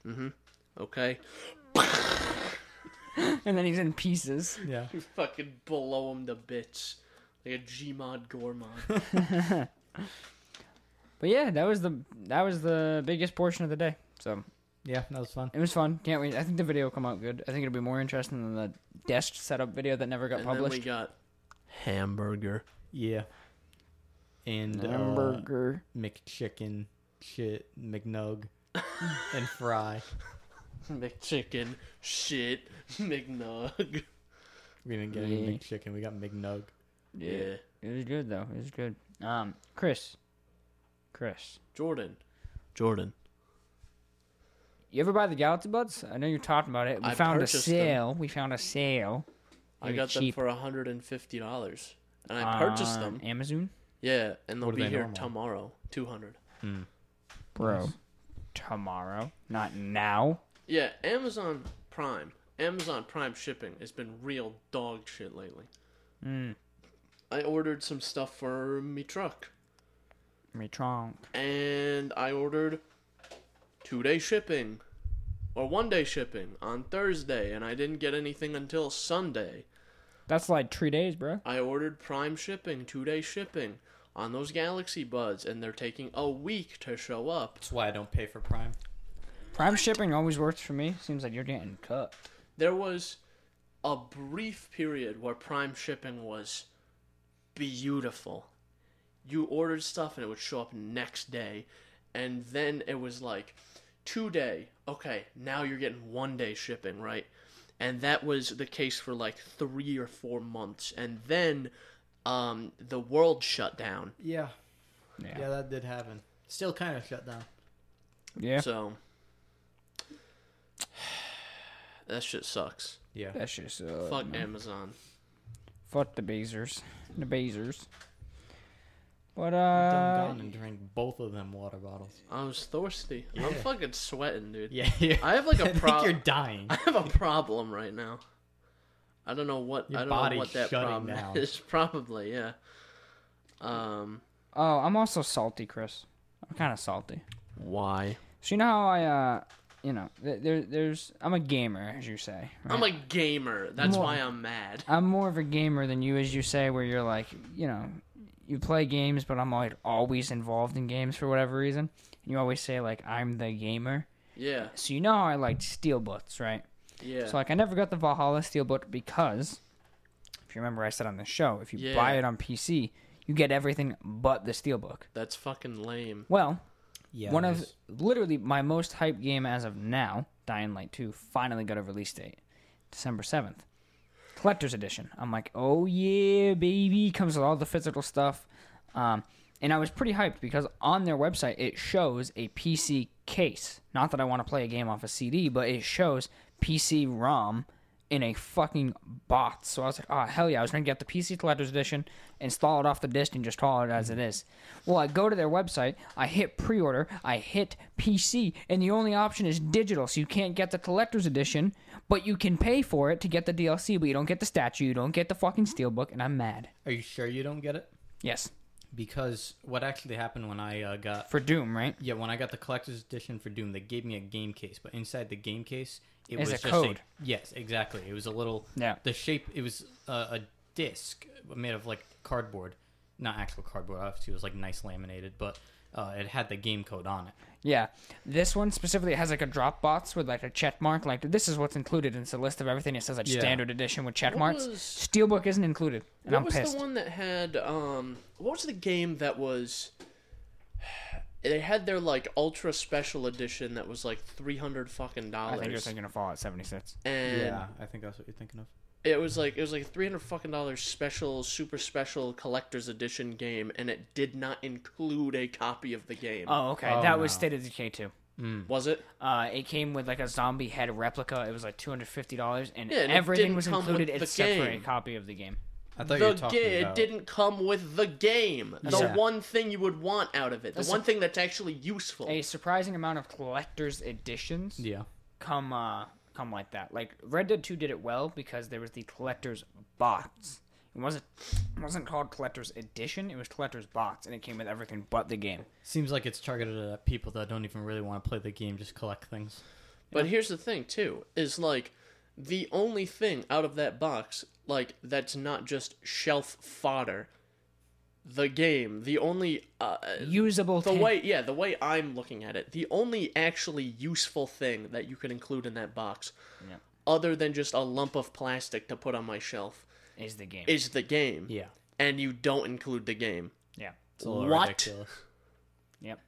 Mm-hmm. Okay. And then he's in pieces. Yeah. You fucking blow him to bits. Like a Gmod Gormod. But But yeah, that was the that was the biggest portion of the day. So Yeah, that was fun. it was fun. Can't wait. I think the video will come out good. I think it'll be more interesting than the desk setup video that never got and then we published. got hamburger. Yeah. And uh, Hamburger. McChicken, shit, McNug, and fry. McChicken, shit, McNug. We didn't get Yeah. any McChicken. We got McNug. Yeah. It was good though. It was good. Um, Chris. Chris. Jordan. Jordan. You ever buy the Galaxy Buds? I know you're talking about it. We I found a purchased them. sale. We found a sale. I Maybe got cheap. them for hundred and fifty dollars, and I purchased on them. Amazon. Yeah, and they'll What are be they here normal? tomorrow. Two hundred. Bro. Tomorrow. Not now. Yeah, Amazon Prime. Amazon Prime shipping has been real dog shit lately. Mm. I ordered some stuff for me truck, Me trunk. and I ordered two day shipping, or one day shipping on Thursday, and I didn't get anything until Sunday. That's like three days, bro. I ordered Prime shipping, two day shipping on those Galaxy Buds, and they're taking a week to show up. That's why I don't pay for Prime. Prime shipping always works for me. Seems like you're getting cut. There was a brief period where Prime shipping was beautiful. You ordered stuff and it would show up next day, and then it was like two day. Okay, now you're getting one day shipping, right? And that was the case for like three or four months, and then um, the world shut down. Yeah. Yeah. Yeah, that did happen. Still kind of shut down. Yeah. So that shit sucks. Yeah. That's just uh, Fuck man. Amazon. Fuck the Bezers. The Bezers. But Done uh, gone and drank both of them water bottles. I was thirsty. Yeah. I'm fucking sweating, dude. Yeah. yeah. I have like I a think problem. you're dying. I have a problem right now. I don't know what Your I don't know what that shutting problem down. is. Probably, yeah. Um, oh, I'm also salty, Chris. I'm kind of salty. why? So you know how I uh, you know, th- there, there's I'm a gamer, as you say. I'm a gamer. That's More- why I'm mad. I'm more of a gamer than you, as you say, where you're like, you know, you play games, but I'm like always involved in games for whatever reason. And you always say like I'm the gamer. Yeah, So you know how I like steelbooks, right? yeah. So like I never got the Valhalla steel steelbook because if you remember I said on the show, if you Yeah. buy it on PC, you get everything but the steelbook. That's fucking lame. Well, Yeah. one of literally my most hyped game as of now, Dying Light 2, finally got a release date. December 7th. Collector's edition. I'm like, oh yeah, baby. Comes with all the physical stuff. Um, and I was pretty hyped because on their website it shows a PC case. Not that I want to play a game off a CD, but it shows PC ROM in a fucking box. So I was like, oh hell yeah! I was gonna get the PC Collector's Edition, install it off the disc, and just haul it as it is. Well, I go to their website, I hit pre-order, I hit PC, and the only option is digital, so you can't get the Collector's Edition, but you can pay for it to get the DLC, but you don't get the statue, you don't get the fucking steelbook, and I'm mad. Are you sure you don't get it? Yes, Because what actually happened when I uh, got for Doom, right? yeah when I got the collector's edition for Doom, they gave me a game case, but inside the game case it Is was a just code. yes, exactly. It was a little Yeah. the shape. It was uh, a disc made of like cardboard, not actual cardboard. Obviously, it was like nice laminated, but uh, it had the game code on it. Yeah, this one specifically has like a drop box with like a check mark. Like this is what's included. It's a list of everything. It says like Yeah. standard edition with check What marks. was- Steelbook isn't included, and what I'm was pissed. the one that had um? What was the game that was? They had their like ultra special edition that was like three hundred fucking dollars. I think you're dollars, thinking of Fallout 76. and I think that's what you're thinking of. It was like it was like a three hundred fucking dollars special, super special collector's edition game, and it did not include a copy of the game. Oh, okay. Oh, that was no. State of Decay 2. was it? Uh, it came with like a zombie head replica. It was like two hundred fifty dollars, and Yeah, and everything was included the except for a copy of the game. I thought you The were talking game about. it didn't come with the game. The Yeah. one thing you would want out of it. The That's one a- thing that's actually useful. A surprising amount of collector's editions Yeah. come uh, come like that. Like Red Dead Two did it well because there was the collector's box. It wasn't it wasn't called collector's edition. It was collector's box, and it came with everything but the game. Seems like it's targeted at people that don't even really want to play the game, just collect things. But here's the thing too, is like the only thing out of that box, like that's not just shelf fodder, the game, the only uh, Usable. the ta- way yeah, the way I'm looking at it, the only actually useful thing that you could include in that box, Yeah. other than just a lump of plastic to put on my shelf, is the game. is the game. Yeah. And you don't include the game. yeah. It's a little What? ridiculous. Yep.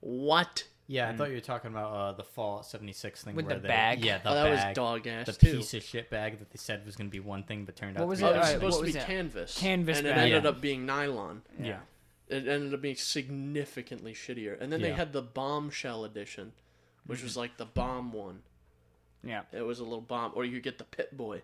What? Yeah, I thought you were talking about uh, the Fallout 76 thing. With where the they- bag? Yeah, the oh, that bag. was dog ass the too. piece of shit bag that they said was going to be one thing, but turned What out was to be it was Alright, supposed what to be that? canvas. Canvas and it ended Yeah. up being nylon. Yeah. It ended up being significantly shittier. And then they had the bombshell edition, which was like the bomb one. Yeah. It was a little bomb, or you could get the Pip-Boy.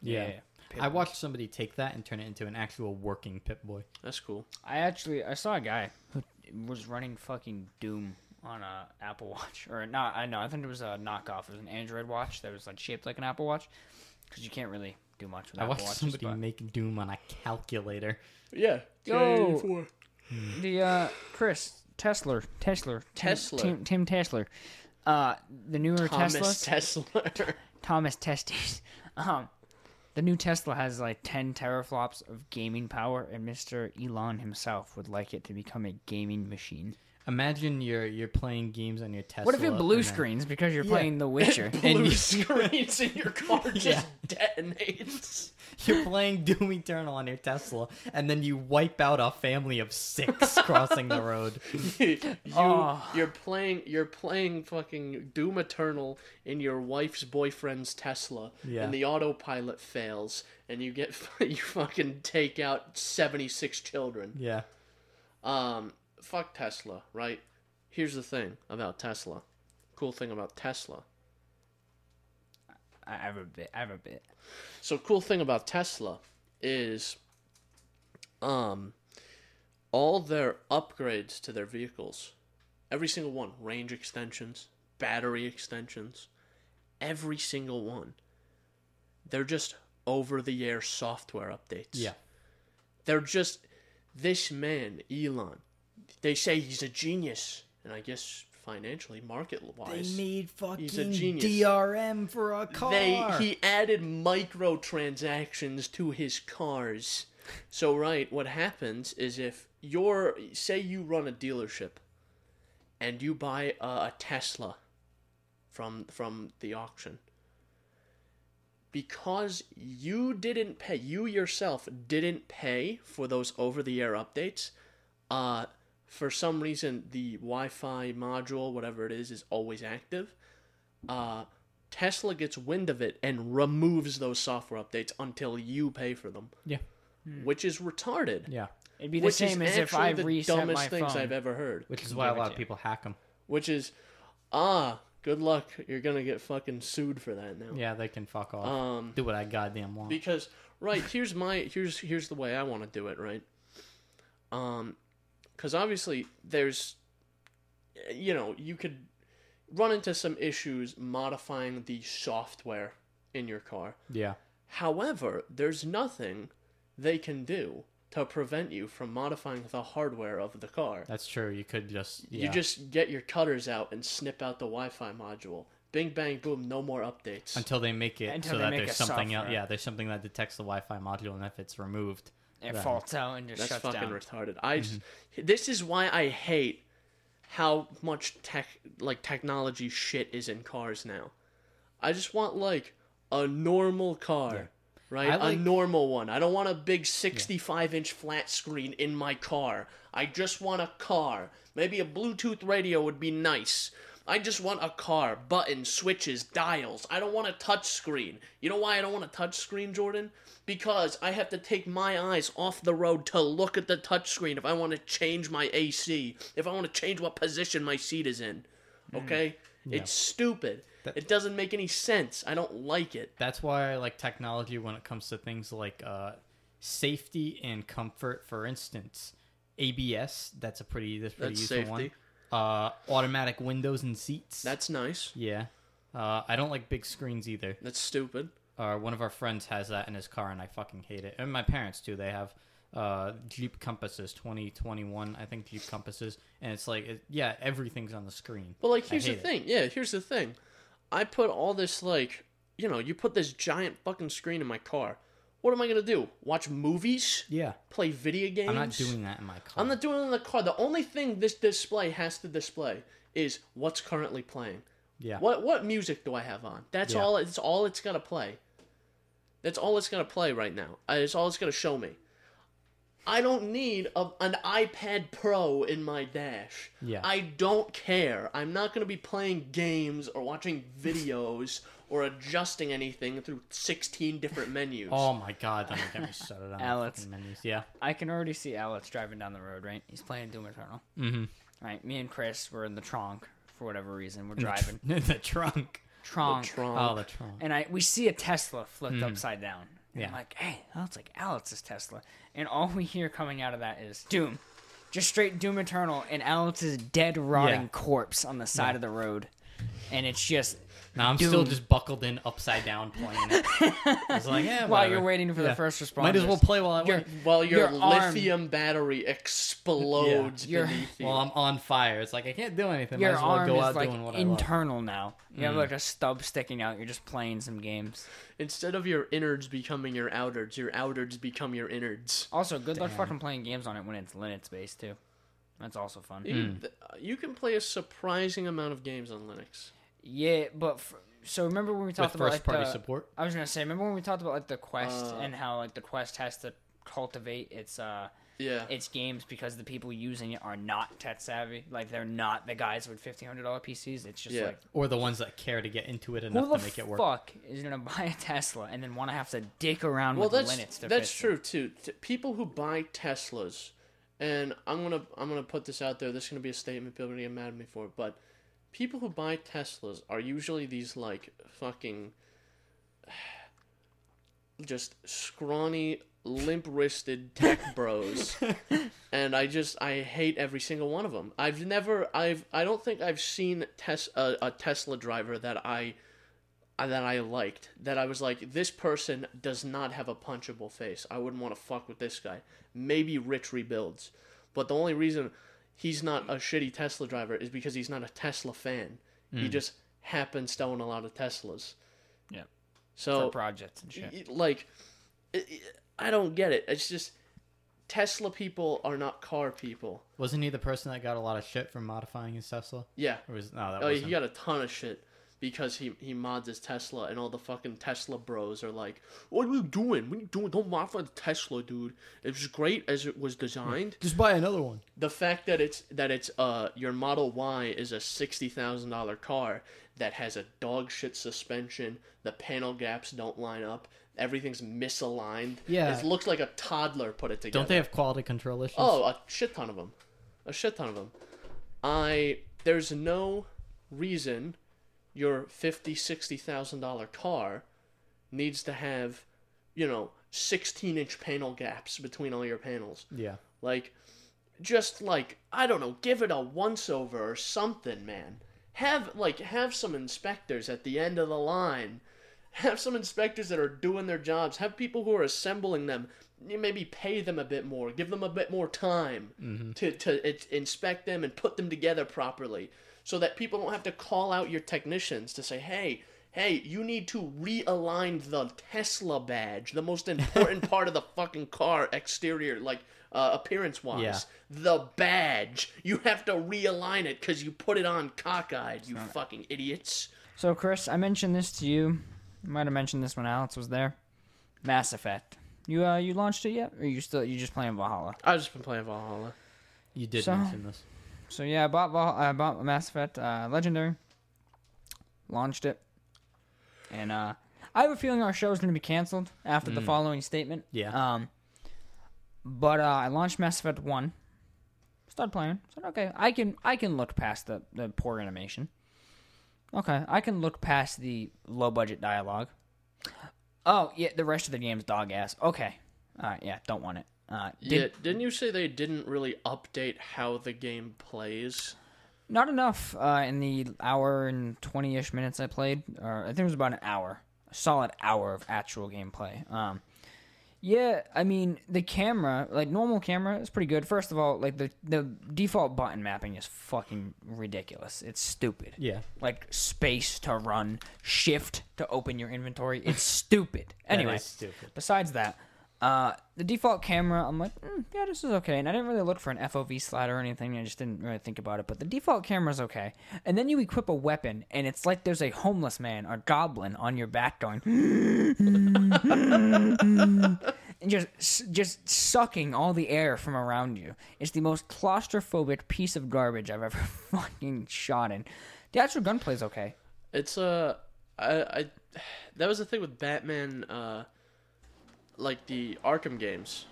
Yeah. Yeah. I watched somebody take that and turn it into an actual working Pip-Boy. That's cool. I actually I saw a guy who was running fucking Doom on a Apple Watch or not. I know I think it was a knockoff. It was an Android watch that was like shaped like an Apple Watch because you can't really do much with I Apple watched Watches. somebody but- make Doom on a calculator. Yeah. Yo. The uh, Chris Tesla, Tesla, Tim- Tesla. Tim, Tim Tesla, uh, the newer Tesla Thomas Teslas, Tesla. Thomas Testes. Um, the new Tesla has like ten teraflops of gaming power, and Mister Elon himself would like it to become a gaming machine. Imagine you're you're playing games on your Tesla. What if you have blue and then- screens because you're Yeah. playing The Witcher? And Blue you- screens in your car just Yeah. detonates. You're playing Doom Eternal on your Tesla, and then you wipe out a family of six crossing the road. you, Oh. You're playing. You're playing fucking Doom Eternal in your wife's boyfriend's Tesla, Yeah. and the autopilot fails, and you get you fucking take out seventy six children. Yeah. Um, fuck Tesla, right? Here's the thing about Tesla. Cool thing about Tesla. I have a bit. I have a bit. So cool thing about Tesla is um all their upgrades to their vehicles, every single one, range extensions, battery extensions, every single one. They're just over the air software updates. Yeah. They're just this man, Elon. They say he's a genius, and I guess financially, market wise. they made fucking He's a genius. DRM for a car. They he added microtransactions to his cars. So right, what happens is if you're say you run a dealership and you buy a, a Tesla from from the auction because you didn't pay you yourself didn't pay for those over the air updates uh for some reason the Wi-Fi module whatever it is is always active uh Tesla gets wind of it and removes those software updates until you pay for them, Yeah. which is retarded. Yeah. It'd be the Which same is as if actually I the reset dumbest my things phone. I've ever heard. Which is why a lot of people hack them. Which is, ah, good luck. You're gonna get fucking sued for that now. Yeah, they can fuck off. Um, Do what I goddamn want. because right here's my here's here's the way I want to do it. Right. Um, because obviously there's, you know, you could run into some issues modifying the software in your car. yeah. However, there's nothing they can do to prevent you from modifying the hardware of the car. That's true. You could just yeah. You just get your cutters out and snip out the Wi-Fi module. Bing bang boom, no more updates. until they make it Until so that there's a something else. Yeah, there's something that detects the Wi-Fi module, and if it's removed, It Right. faults out and just That's shuts fucking down. retarded. I just, Mm-hmm. this is why I hate how much tech like technology shit is in cars now. I just want like a normal car. Right? Like- a normal one. I don't want a big 65 inch flat screen in my car. I just want a car. Maybe a Bluetooth radio would be nice. I just want a car. Buttons, switches, dials. I don't want a touch screen. You know why I don't want a touch screen, Jordan? Because I have to take my eyes off the road to look at the touch screen if I want to change my AC, if I want to change what position my seat is in. Okay? It's stupid. it doesn't make any sense. I don't like it. that's why I like technology when it comes to things like uh, safety and comfort. For instance, ABS. That's a pretty that's pretty That's useful safety. one. Uh, automatic windows and seats. That's nice. yeah. Uh, I don't like big screens either. That's stupid. Uh, one of our friends has that in his car, and I fucking hate it. And my parents too. They have uh, Jeep Compasses, twenty twenty one, I think Jeep Compasses, and it's like, it, yeah, everything's on the screen. But like, I here's the hate it. thing. Yeah, here's the thing. I put all this like, you know, you put this giant fucking screen in my car. What am I gonna do? Watch movies? Yeah. Play video games? I'm not doing that in my car. I'm not doing it in the car. The only thing this display has to display is what's currently playing. Yeah. What what music do I have on? That's Yeah. all. It's all it's gonna play. That's all it's gonna play right now. Uh, It's all it's gonna show me. I don't need a, an iPad Pro in my dash. Yeah. I don't care. I'm not gonna be playing games or watching videos or adjusting anything through 16 different menus. Oh my god, don't get me started on Alex. fucking menus. Yeah. I can already see Alex driving down the road, right? He's playing Doom Eternal. Mm-hmm. Right, me and Chris were in the trunk for whatever reason. We're driving in the trunk. trunk, Trunk. Oh, the trunk. and I we see a Tesla flipped upside down. And Yeah. I'm like, hey, that's like Alex's Tesla, and all we hear coming out of that is Doom, just straight Doom Eternal, and Alex's dead rotting Yeah. corpse on the side Yeah. of the road, and it's just Now I'm still just buckled in upside down playing it. It's like, yeah, while whatever. you're waiting for Yeah. the first responders. Might as well play while I You're- wait. While your, Your arm- lithium battery explodes Your- beneath you. While I'm on fire, it's like I can't do anything. Your Might as well arm go is out like doing what I love. internal now. You Mm. have like a stub sticking out. You're just playing some games. Instead of your innards becoming your outwards, your outwards become your innards. Also, good luck fucking playing games on it when it's Linux based too. That's also fun. You, th- you can play a surprising amount of games on Linux. Yeah, but f so remember when we With talked about first like party the, support. I was gonna say, remember when we talked about like the quest Uh, and how like the quest has to cultivate its uh Yeah. its games because the people using it are not tech savvy. Like they're not the guys with fifteen hundred dollar PCs. It's just Yeah. like Or the ones that care to get into it who enough the to make it work. fuck is gonna buy a Tesla and then want to have to dick around well, with that's Linux? To that's fix it? true too. T- people who buy Teslas, and I'm gonna I'm gonna put this out there. This is gonna be a statement. People are gonna get mad at me for it, but people who buy Teslas are usually these like fucking just scrawny, limp-wristed tech bros, and I just I hate every single one of them. I've never I've I don't think I've seen tes- a, a Tesla driver that I uh, that I liked. That I was like, this person does not have a punchable face. I wouldn't want to fuck with this guy. Maybe Rich rebuilds, but the only reason he's not a shitty Tesla driver is because he's not a Tesla fan. He mm. just happens to own a lot of Teslas. Yeah. So for projects and shit. like i i don't get it it's just tesla people are not car people Wasn't he the person that got a lot of shit for modifying his Tesla? yeah Or was no, that oh was he got a ton of shit because he he mods his tesla and all the fucking tesla bros are like what are you doing what are you doing don't modify the tesla dude it was great as it was designed Just buy another one. the fact that it's that it's uh your Model Y is a sixty thousand dollar car that has a dog shit suspension, the panel gaps don't line up, everything's misaligned. Yeah. it looks like a toddler put it together. Don't they have quality control issues? Oh, a shit ton of them, a shit ton of them. I there's no reason your fifty sixty thousand dollar car needs to have, you know, sixteen inch panel gaps between all your panels. yeah. Like, just like I don't know, give it a once over or something, man. Have like have some inspectors at the end of the line. Have some inspectors that are doing their jobs. Have people who are assembling them. You maybe pay them a bit more. Give them a bit more time mm-hmm. to to it, inspect them and put them together properly, so that people don't have to call out your technicians to say, "Hey, hey, you need to realign the Tesla badge, the most important part of the fucking car exterior, like uh, appearance wise. Yeah. The badge, you have to realign it because you put it on cockeyed. You fucking idiots. So, Chris, I mentioned this to you. I might have mentioned this when Alex was there. Mass Effect. You uh, you launched it yet, or you still you just playing Valhalla? I've just been playing Valhalla. You did So- mention this. So yeah, I bought I bought Mass Effect uh, Legendary. Launched it, and uh, I have a feeling our show is going to be canceled after the following statement. Yeah. Um, but uh, I launched Mass Effect One. Started playing. Said okay, I can I can look past the the poor animation. Okay, I can look past the low budget dialogue. Oh yeah, the rest of the game's dog ass. Okay, all right, yeah, don't want it. Uh, did, yeah, didn't you say they didn't really update how the game plays? Not enough uh, in the hour and 20 ish minutes I played. Or I think it was about an hour. A solid hour of actual gameplay. Um, Yeah, I mean the camera, like normal camera, is pretty good. First of all, like the the default button mapping is fucking ridiculous. It's stupid. Yeah. Like space to run, shift to open your inventory. It's stupid. Anyway, is stupid. besides that, uh, the default camera, I'm like, mm, yeah, this is okay. And I didn't really look for an FOV slider or anything. I just didn't really think about it. But the default camera is okay. And then you equip a weapon, and it's like there's a homeless man or goblin on your back going, and just just sucking all the air from around you. It's the most claustrophobic piece of garbage I've ever fucking shot in. The actual gunplay's okay. It's uh, I, I, that was the thing with Batman, uh, like the Arkham games.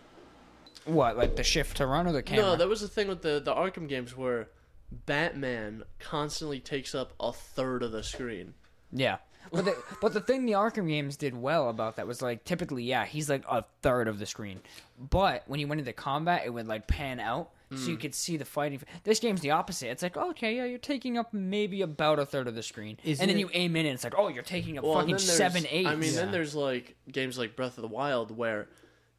What, like the shift to run or the camera? No, that was the thing with the the Arkham games where Batman constantly takes up a third of the screen. Yeah. But the, but the thing the Arkham games did well about that was like typically yeah he's like a third of the screen, but when he went into combat it would like pan out so you hmm. could see the fighting. This game's the opposite. It's like okay yeah you're taking up maybe about a third of the screen, Isn't and then it- you aim in and it's like oh you're taking up Well, and fucking then there's- seven eight. I mean, then there's like games like Breath of the Wild where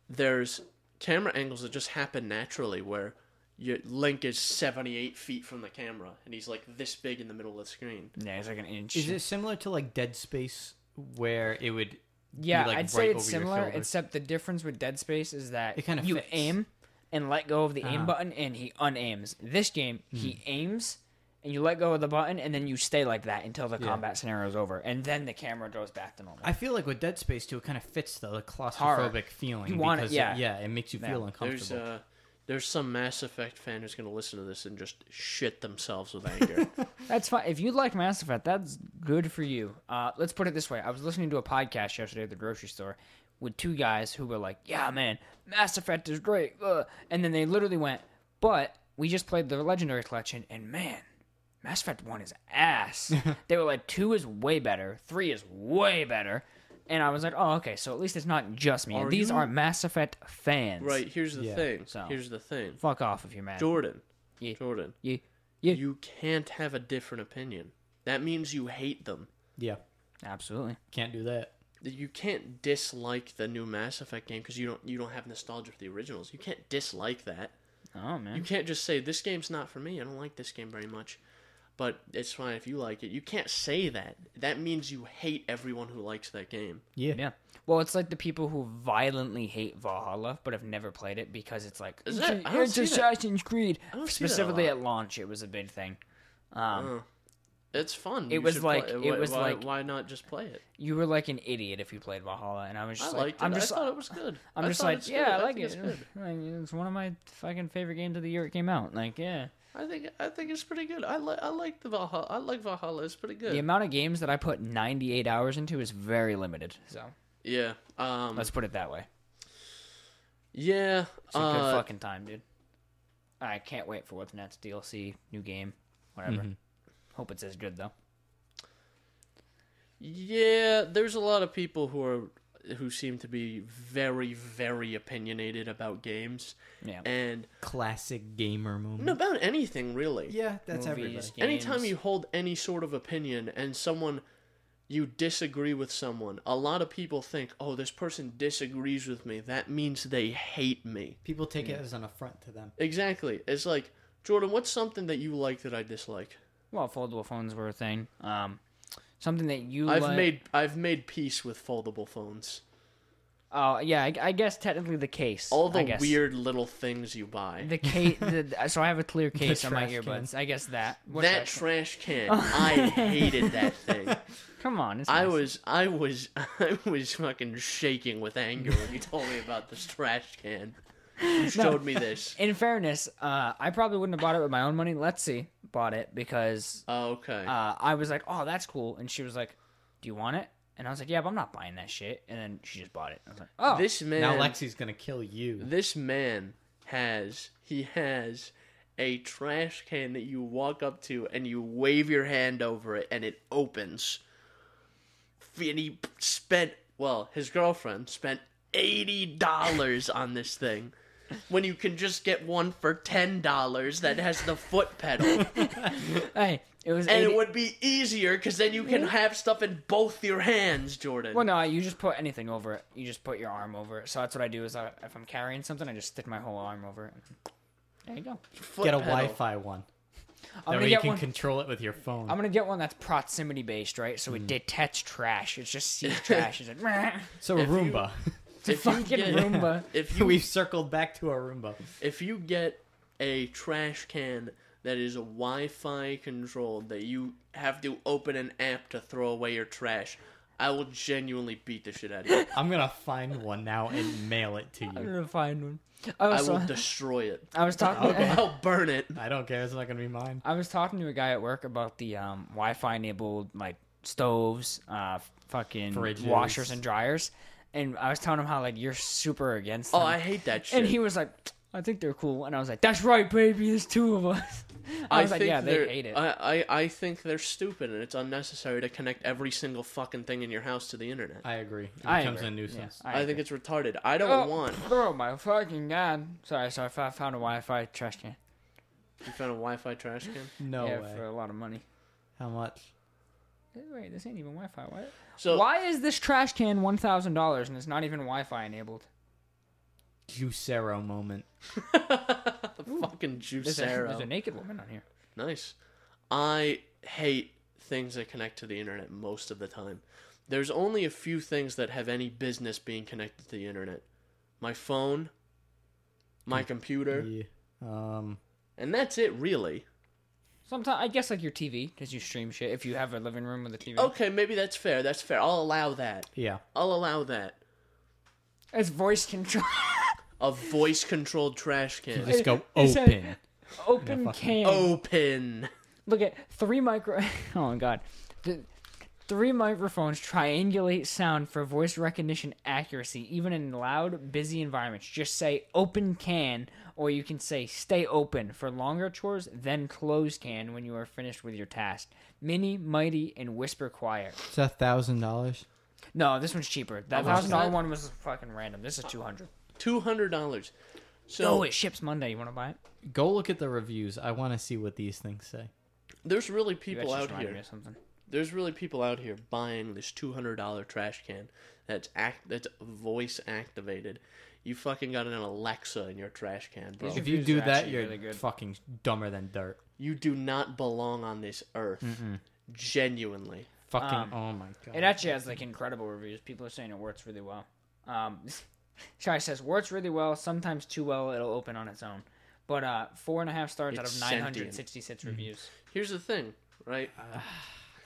there's camera angles that just happen naturally, where your Link is 78 feet from the camera and he's like this big in the middle of the screen. yeah it's like an inch. Is it similar to like Dead Space where it would Yeah, be, like, I'd say right it's over your similar, shoulder? except the difference with Dead Space is that It kinda you fits. aim and let go of the aim Ah. button, and he unaims. This game, he Hmm. aims and you let go of the button, and then you stay like that until the Yeah. combat scenario is over, and then the camera goes back to normal. I feel like with Dead Space too, it kind of fits the, the claustrophobic Horror. feeling. You want it- because yeah. yeah, it makes you Yeah. feel There's uncomfortable. uh, there's some Mass Effect fan who's gonna listen to this and just shit themselves with anger. That's fine. If you like Mass Effect, that's good for you. Uh, let's put it this way: I was listening to a podcast yesterday at the grocery store with two guys who were like, "Yeah, man, Mass Effect is great," uh," and then they literally went, "But we just played the Legendary Collection, and man, Mass Effect One is ass." they were like, two is way better, three is way better." And I was like, "Oh, okay. So at least it's not just me. Are These you- are Mass Effect fans, right? Here's the Yeah, thing. so- Here's the thing. Fuck off if you're mad. Jordan. Yeah. Jordan. Yeah, yeah, You can't have a different opinion. That means you hate them. yeah, absolutely. can't do that. You can't dislike the new Mass Effect game because you don't you don't have nostalgia for the originals. You can't dislike that. Oh man. You can't just say this game's not for me. I don't like this game very much. But it's fine if you like it. You can't say that. That means you hate everyone who likes that game. Yeah, Yeah. Well, it's like the people who violently hate Valhalla but have never played it because it's like Is it's, that- I don't it's see that. Assassin's Creed. I don't see that a Specifically lot. at launch, it was a big thing. Um, Uh, it's fun. It You was should like- play- it why- was why, like- why not just play it? you were like an idiot if you played Valhalla, and I was I just liked like, I'm just, I thought it was good. I'm I just thought like, it's yeah, good. I like think it. It's, good. It's one of my fucking favorite games of the year it came out. Like, yeah, I think I think it's pretty good. I like I like the Valhalla. I like Valhalla. It's pretty good. the amount of games that I put 98 hours into is very limited. So yeah. Um. let's put it that way. Yeah. It's a good uh, fucking time, dude. I can't wait for what's next. DLC, new game, whatever. Mhm. Hope it's as good though. Yeah, there's a lot of people who are who seem to be very very opinionated about games Yeah. and classic gamer moment. no about anything really. yeah, that's Movies, everybody. Anytime you hold any sort of opinion and someone you disagree with someone, a lot of people think, "Oh, this person disagrees with me. That means they hate me." People take it as an affront to them. Exactly. It's like, "Jordan, what's something that you like that I dislike?" Well, foldable phones were a thing. Um, something that you I've like- made I've made peace with foldable phones. Oh yeah, I, I guess technically the case. All I the guess. weird little things you buy. The case. so I have a clear case on my trash earbuds. I guess that. What that trash can? can, I hated that thing. Come on. It's I nice. was, I was, I was fucking shaking with anger when you told me about this trash can. You showed me this. In fairness, uh, I probably wouldn't have bought it with my own money. Let's see, bought it because Oh, okay. uh, I was like, "Oh, that's cool," and she was like, "Do you want it?" And I was like, "Yeah, but I'm not buying that shit." And then she just bought it. I was like, "Oh, this man, Now Lexi's gonna kill you. this man has, he has a trash can that you walk up to and you wave your hand over it and it opens. And he spent, well, his girlfriend spent eighty dollars on this thing. When you can just get one for ten dollars that has the foot pedal. hey, It was and it would be easier because then you can have stuff in both your hands, Jordan. Well, no, you just put anything over it. You just put your arm over it. So that's what I do. Is I, if I'm carrying something, I just stick my whole arm over it. There you go. Foot Get a pedal. Wi-Fi one. I'm That way you can one. control it with your phone. I'm gonna get one that's proximity based, right? So it mm. detects trash. It just sees trash. It's like, "Meh." so a If you- Roomba. it's a If you fucking get- Roomba. If you We've circled back to a Roomba. if you get a trash can that is Wi-Fi controlled that you have to open an app to throw away your trash, I will genuinely beat the shit out of you. I'm gonna find one now and mail it to you. I'm you. gonna find one. I I was, will destroy it. I was talking. I'll burn it. I don't care. It's not gonna be mine. I was talking to a guy at work about the um, Wi-Fi enabled like stoves, uh, fucking Fridges. washers and dryers, and I was telling him how like you're super against Oh. I hate that shit. and he was like, "I think they're cool," and I was like, "That's right, baby. There's two of us." I was like, "Yeah, they they're- hate it." I, I, I think they're stupid and it's unnecessary to connect every single fucking thing in your house to the internet. I agree. It I becomes agree. a nuisance. Yeah, I, think it's retarded. I don't Oh, want. Oh my fucking god! Sorry, sorry. I found a Wi-Fi trash can. You found a Wi-Fi trash can. No yeah, way. for a lot of money. How much? Hey, Wait, this ain't even Wi-Fi. What? So Why is this trash can one thousand dollars and it's not even Wi-Fi enabled? Juicero moment. The fucking There's a, there's a naked woman on here. Nice. I hate things that connect to the internet most of the time. There's only a few things that have any business being connected to the internet. My phone, my computer, Yeah. Um. and that's it really. Sometimes I guess like your TV because you stream shit. If you have a living room with a TV, Okay, maybe that's fair. That's fair. I'll allow that. Yeah. I'll allow that. it's voice control. A voice controlled trash can. Just go It said- open. Open can. Open. Look at three micro. Oh my god, the, three microphones triangulate sound for voice recognition accuracy, even in loud, busy environments. Just say "open can," or you can say "stay open" for longer chores. Then close can when you are finished with your task. Mini, mighty, and whisper quiet. It's a thousand dollars. No, this one's cheaper. That much is thousand dollar that? one was fucking random. This is two hundred. Two hundred dollars. So Oh, it ships Monday. You want to buy it? Go look at the reviews. I want to see what these things say. there's really You people guys just out reminded here. me of something. There's really people out here buying this two hundred dollar trash can that's act that's voice activated. You fucking got an Alexa in your trash can, bro. If you do that, you're really good. fucking dumber than dirt. You do not belong on this earth. Genuinely. Fucking. Um, oh my god. It actually has like incredible reviews. People are saying it works really well. Um, Shy says works really well. Sometimes too well, it'll open on its own. But uh, four and a half stars out It's of sentient. 966 reviews. Here's the thing, right?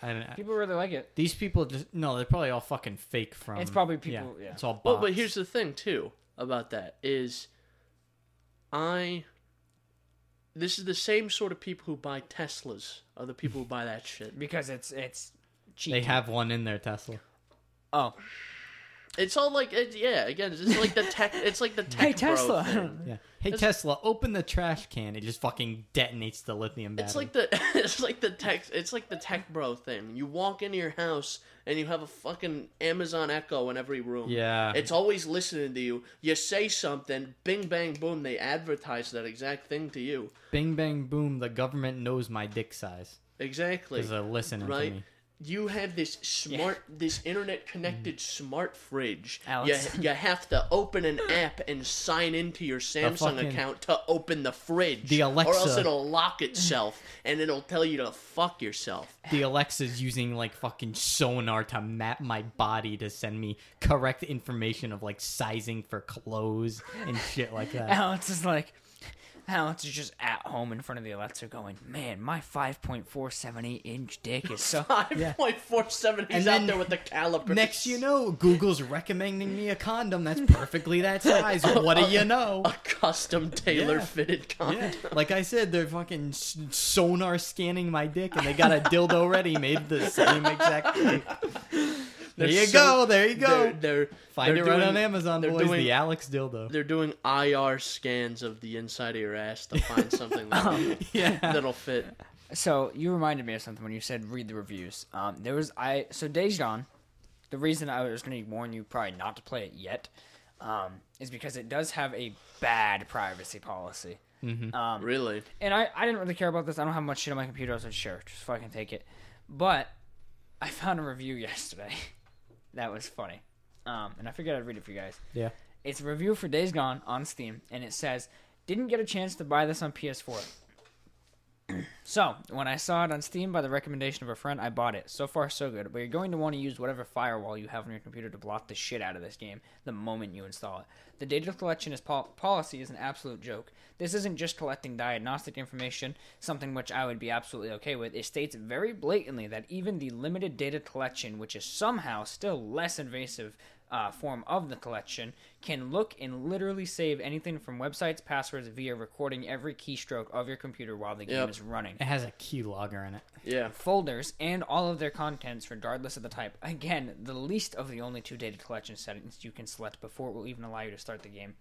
I don't- People really like it. these people just no. They're probably all fucking fake from. It's probably people- yeah. It's all bots. Well, but here's the thing too about that is, I. This is the same sort of people who buy Teslas are the people who buy that shit. because it's it's cheap. they have one in their Tesla. Oh, It's all like it, yeah. Again, it's like the tech. It's like the tech Hey, bro Tesla. thing. Yeah. Hey It's- Tesla, open the trash can. It just fucking detonates the lithium battery. It's like the it's like the tech it's like the tech bro thing. You walk into your house and you have a fucking Amazon Echo in every room. Yeah. It's always listening to you. You say something, bing bang boom, they advertise that exact thing to you. Bing bang boom. The government knows my dick size Exactly. because they're listening right? to me. You have this smart, this internet connected mm-hmm. smart fridge. You, Alex. you have to open an app and sign into your Samsung fucking- account to open the fridge. The alexa Or else it'll lock itself and it'll tell you to fuck yourself. The Alexa's using like fucking sonar to map my body to send me correct information of like sizing for clothes and shit like that. Alex is like, Alex is just at home in front of the Alexa, going, "Man, my 5.478 inch dick is so." Five point four seven. He's And out then there with the caliper. Next, you know, Google's recommending me a condom that's perfectly that size. What do you know? a custom tailor fitted condom. Yeah, like I said, they're fucking s- sonar scanning my dick, and they got a dildo ready made the same exact shape. There you so- go. There you go. They're, they're Find they're it right on Amazon, they're boys. doing- the Alex dildo. They're doing IR scans of the inside of your ass to find something that, Yeah. that'll fit. So you reminded me of something when you said read the reviews. Um, there was I so Days Gone. The reason I was going to warn you probably not to play it yet, um, is because it does have a bad privacy policy. Mm-hmm. Um, Really? and I, I didn't really care about this. I don't have much shit on my computer. I said, sure, just fucking take it. But I found a review yesterday that was funny. Um, and I figured I'd read it for you guys. Yeah. It's a review for Days Gone on Steam, and it says, "Didn't get a chance to buy this on PS4." So when I saw it on Steam by the recommendation of a friend, I bought it. So far, so good. But you're going to want to use whatever firewall you have on your computer to block the shit out of this game the moment you install it. The data collection is pol- policy is an absolute joke. This isn't just collecting diagnostic information, something which I would be absolutely okay with. It states very blatantly that even the limited data collection, which is somehow still less invasive uh, form of the collection can look and literally save anything from websites, passwords via recording every keystroke of your computer while the game Yep. is running. It has a keylogger in it. Yeah. Folders and all of their contents, regardless of the type. Again, the least of the only two data collection settings you can select before it will even allow you to start the game.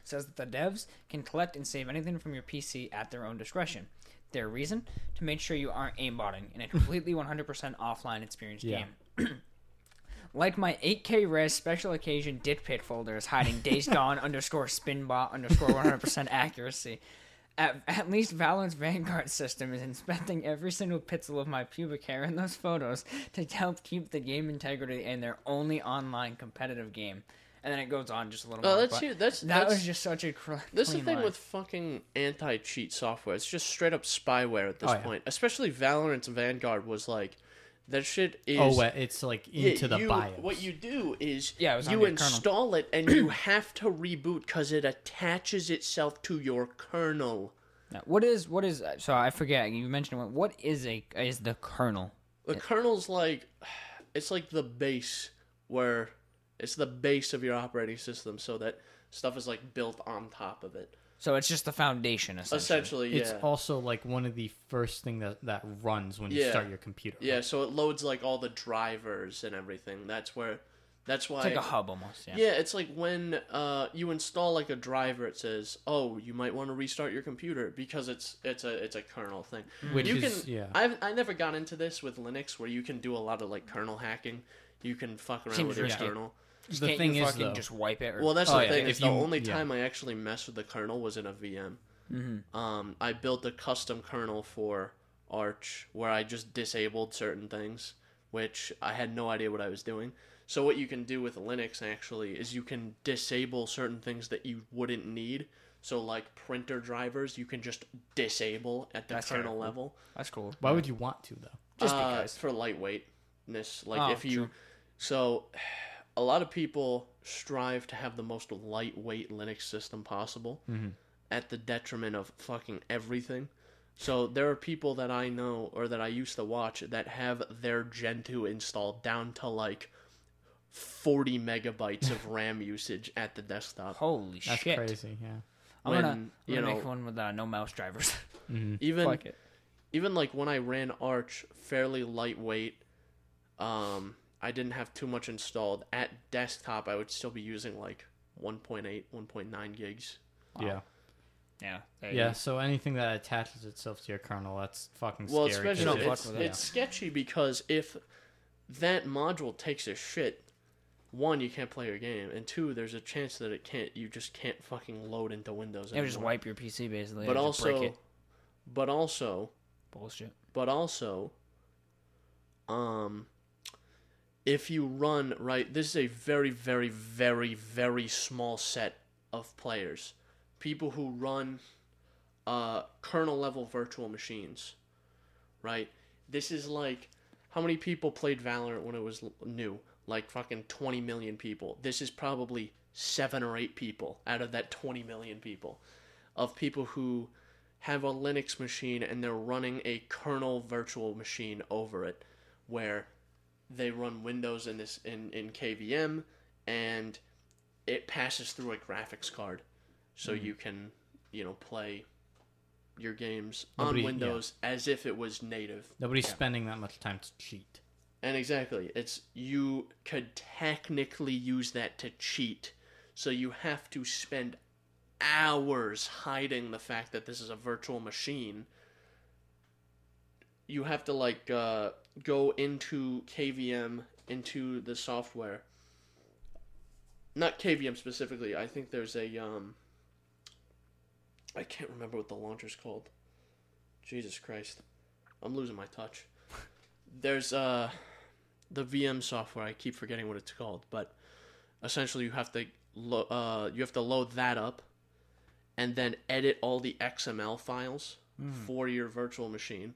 It says that the devs can collect and save anything from your PC at their own discretion. Their reason? To make sure you aren't aimbotting in a completely 100% offline experience Yeah. game. Like my 8K res special occasion dit pit folder is hiding Days Gone underscore spinbot underscore 100% accuracy. At, at least Valorant's Vanguard system is inspecting every single pixel of my pubic hair in those photos to help keep the game integrity in their only online competitive game. And then it goes on just a little Oh, more. that's but huge. That's that that's was just such a cr- This is the thing line. with fucking anti-cheat software. It's just straight up spyware at this Oh, yeah. point. Especially Valorant's Vanguard was like that shit is Oh, well, it's like Yeah, into the you- BIOS. What you do is Yeah, it you your kernel. install it and you have to reboot because it attaches itself to your kernel. Now, what is what is so I forget you mentioned one. What is a is the kernel? The kernel's like it's like the base where it's the base of your operating system so that stuff is like built on top of it. So it's just the foundation essentially. Essentially, yeah. It's also like one of the first thing that that runs when you Yeah. start your computer. Yeah, so it loads like all the drivers and everything. That's where that's why It's like a hub almost. Yeah. Yeah, it's like when uh, you install like a driver, it says, "Oh, you might want to restart your computer because it's it's a it's a kernel thing." Which you is- can, yeah. I've I never got into this with Linux, where you can do a lot of like kernel hacking. You can fuck around Seems with your risky. kernel. Just The can't thing you is, though- just wipe it. Or, Well, that's Oh, the yeah, thing. if Is the you- only yeah. time I actually messed with the kernel was in a VM. Mm-hmm. Um, I built a custom kernel for Arch where I just disabled certain things, which I had no idea what I was doing. So what you can do with Linux actually is you can disable certain things that you wouldn't need. So like printer drivers, you can just disable at the That's kernel cool. level. that's cool. Why would you want to though? Just Uh, because. for lightweightness. Like Oh, if you true. so a lot of people strive to have the most lightweight Linux system possible at the detriment of fucking everything. So there are people that I know or that I used to watch that have their Gentoo installed down to like 40 megabytes of RAM usage at the desktop. Holy That's shit! That's crazy. Yeah. I'm When, gonna, I'm you gonna know- make one with uh, no mouse drivers. Even Fuck it. even like when I ran Arch, fairly lightweight. Um, I didn't have too much installed at desktop. I would still be using like 1.8, 1.9 gigs. Yeah. Yeah. there you Yeah. So anything that attaches itself to your kernel, that's fucking Well, scary. 'cause especially don't it's- it's, with it's sketchy because if that module takes a shit, one you can't play your game, and two there's a chance that it can't. You just can't fucking load into Windows. It would just wipe your PC basically. But It break also, it. but also, bullshit. but also, um, if you run right, this is a very, very, very, very small set of players, people who run uh, kernel level virtual machines, right? This is like how many people played Valorant when it was new? Like fucking 20 million people. This is probably seven or eight people out of that 20 million people of people who have a Linux machine and they're running a kernel virtual machine over it where they run Windows in this in, in KVM and it passes through a graphics card so Mm-hmm. you can you know play your games Nobody- on yeah. Windows as if it was native. Nobody's spending that much time to cheat. And exactly, it's you could technically use that to cheat. So you have to spend hours hiding the fact that this is a virtual machine. You have to like uh, go into KVM into the software. Not KVM specifically. I think there's a um I can't remember what the launcher's called. Jesus Christ, I'm losing my touch. There's uh, the VM software. I keep forgetting what it's called, but essentially you have to lo- uh, you have to load that up, and then edit all the XML files for your virtual machine.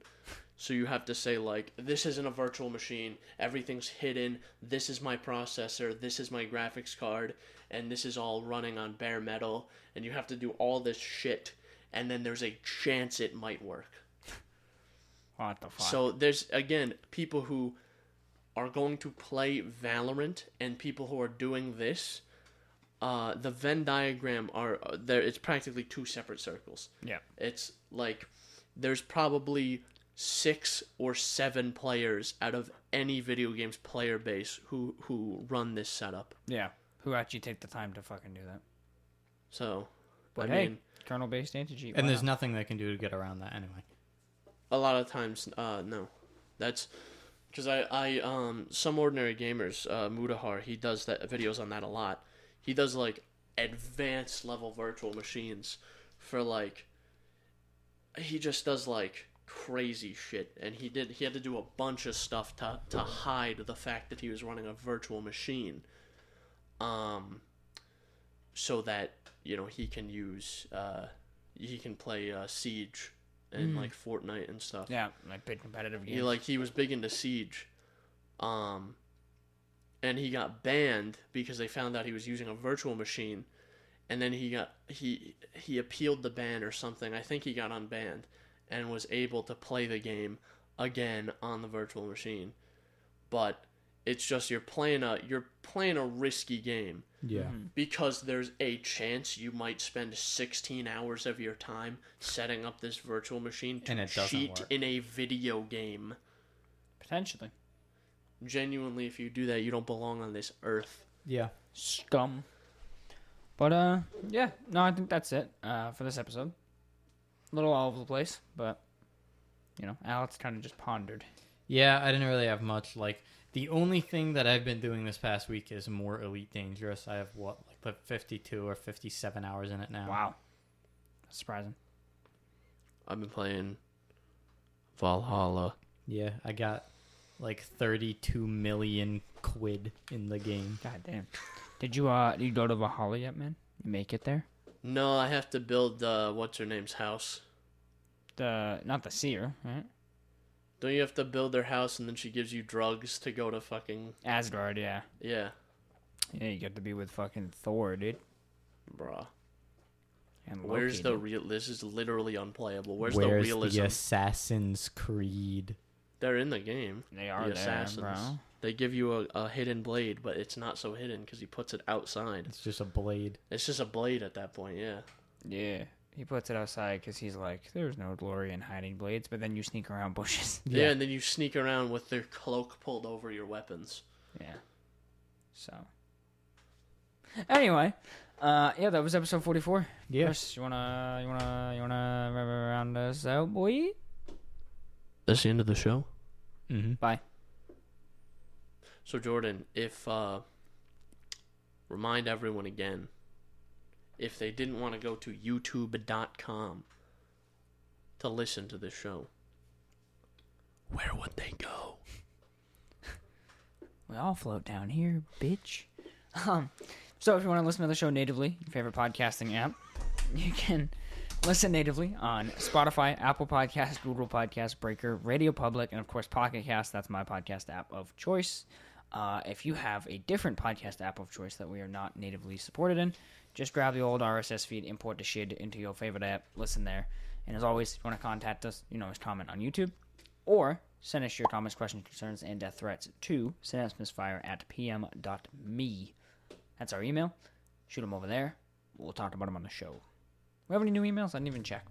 So you have to say like, this isn't a virtual machine. Everything's hidden. This is my processor. This is my graphics card, and this is all running on bare metal. And you have to do all this shit, and then there's a chance it might work. What the fuck? So there's again people who are going to play Valorant and people who are doing this. Uh, the Venn diagram are uh, there. It's practically two separate circles. yeah. It's like there's probably six or seven players out of any video game's player base who who run this setup. Yeah. Who actually take the time to fucking do that? So, But I hey, mean, kernel based anti cheat. And there's nothing they can do to get around that anyway. a lot of times, uh, no, that's because I I um some ordinary gamers, uh, Mutahar, he does that videos on that a lot. He does like advanced level virtual machines for like he just does like crazy shit and he did he had to do a bunch of stuff to to hide the fact that he was running a virtual machine um so that you know he can use uh he can play uh siege and like Fortnite and stuff. Yeah, like big competitive games. He like he was big into Siege, um, and he got banned because they found out he was using a virtual machine, and then he got he he appealed the ban or something. I think he got unbanned and was able to play the game again on the virtual machine, but it's just you're playing a you're playing a risky game Yeah. because there's a chance you might spend 16 hours of your time setting up this virtual machine to And it doesn't cheat work. in a video game. Potentially. Genuinely, if you do that, you don't belong on this earth. Yeah. Scum. But uh yeah, no, I think that's it uh for this episode. A little all over the place, but you know, Alex kind of just pondered. Yeah, I didn't really have much. Like the only thing that I've been doing this past week is more Elite Dangerous. I have what like put fifty two or fifty seven hours in it now. Wow. That's surprising. I've been playing Valhalla. Yeah, I got like thirty two million quid in the game. God damn. Did you uh did you go to Valhalla yet, man? You make it there? No, I have to build uh, what's her name's house. The not the seer, right? Don't you have to build their house and then she gives you drugs to go to fucking Asgard, yeah. yeah, Yeah, you get to be with fucking Thor, dude. bruh. And Where's Loki, the dude. real? This is literally unplayable. Where's, Where's the realism? The Assassin's Creed? They're in the game. They are the there, assassins. bro. They give you a, a hidden blade, but it's not so hidden because he puts it outside. It's just a blade. It's just a blade at that point, yeah. Yeah. He puts it outside because he's like, there's no glory in hiding blades, but then you sneak around bushes. yeah. Yeah. and then you sneak around with their cloak pulled over your weapons. Yeah. So. Anyway, uh, yeah, that was episode forty-four. Yeah. You wanna, you wanna, you wanna round us out, boy? That's the end of the show. Mm-hmm. Bye. So Jordan, if uh, remind everyone again, if they didn't want to go to YouTube.com to listen to this show, where would they go? We all float down here, bitch. Um, so if you want to listen to the show natively, your favorite podcasting app, you can listen natively on Spotify, Apple Podcasts, Google Podcasts, Breaker, Radio Public, and of course Pocket Cast. That's my podcast app of choice. Uh, if you have a different podcast app of choice that we are not natively supported in, just grab the old RSS feed, import the shit into your favorite app, listen there. And as always, if you want to contact us, you know, just comment on YouTube or send us your comments, questions, concerns, and death threats to synapsemisfire at pm.me. That's our email. Shoot them over there. We'll talk about them on the show. We have any new emails? I didn't even check.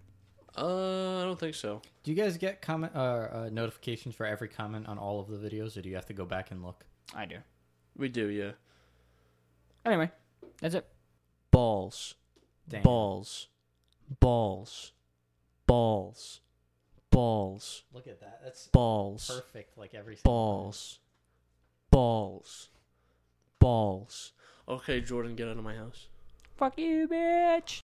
Uh, I don't think so. Do you guys get comment uh, uh, notifications for every comment on all of the videos, or do you have to go back and look? I do. We do, yeah. Anyway, that's it. Balls. Damn. Balls. Balls. Balls. Balls. Look at that. That's Balls. perfect. Like every single Balls. Balls. Balls. Okay, Jordan, get out of my house. Fuck you, bitch.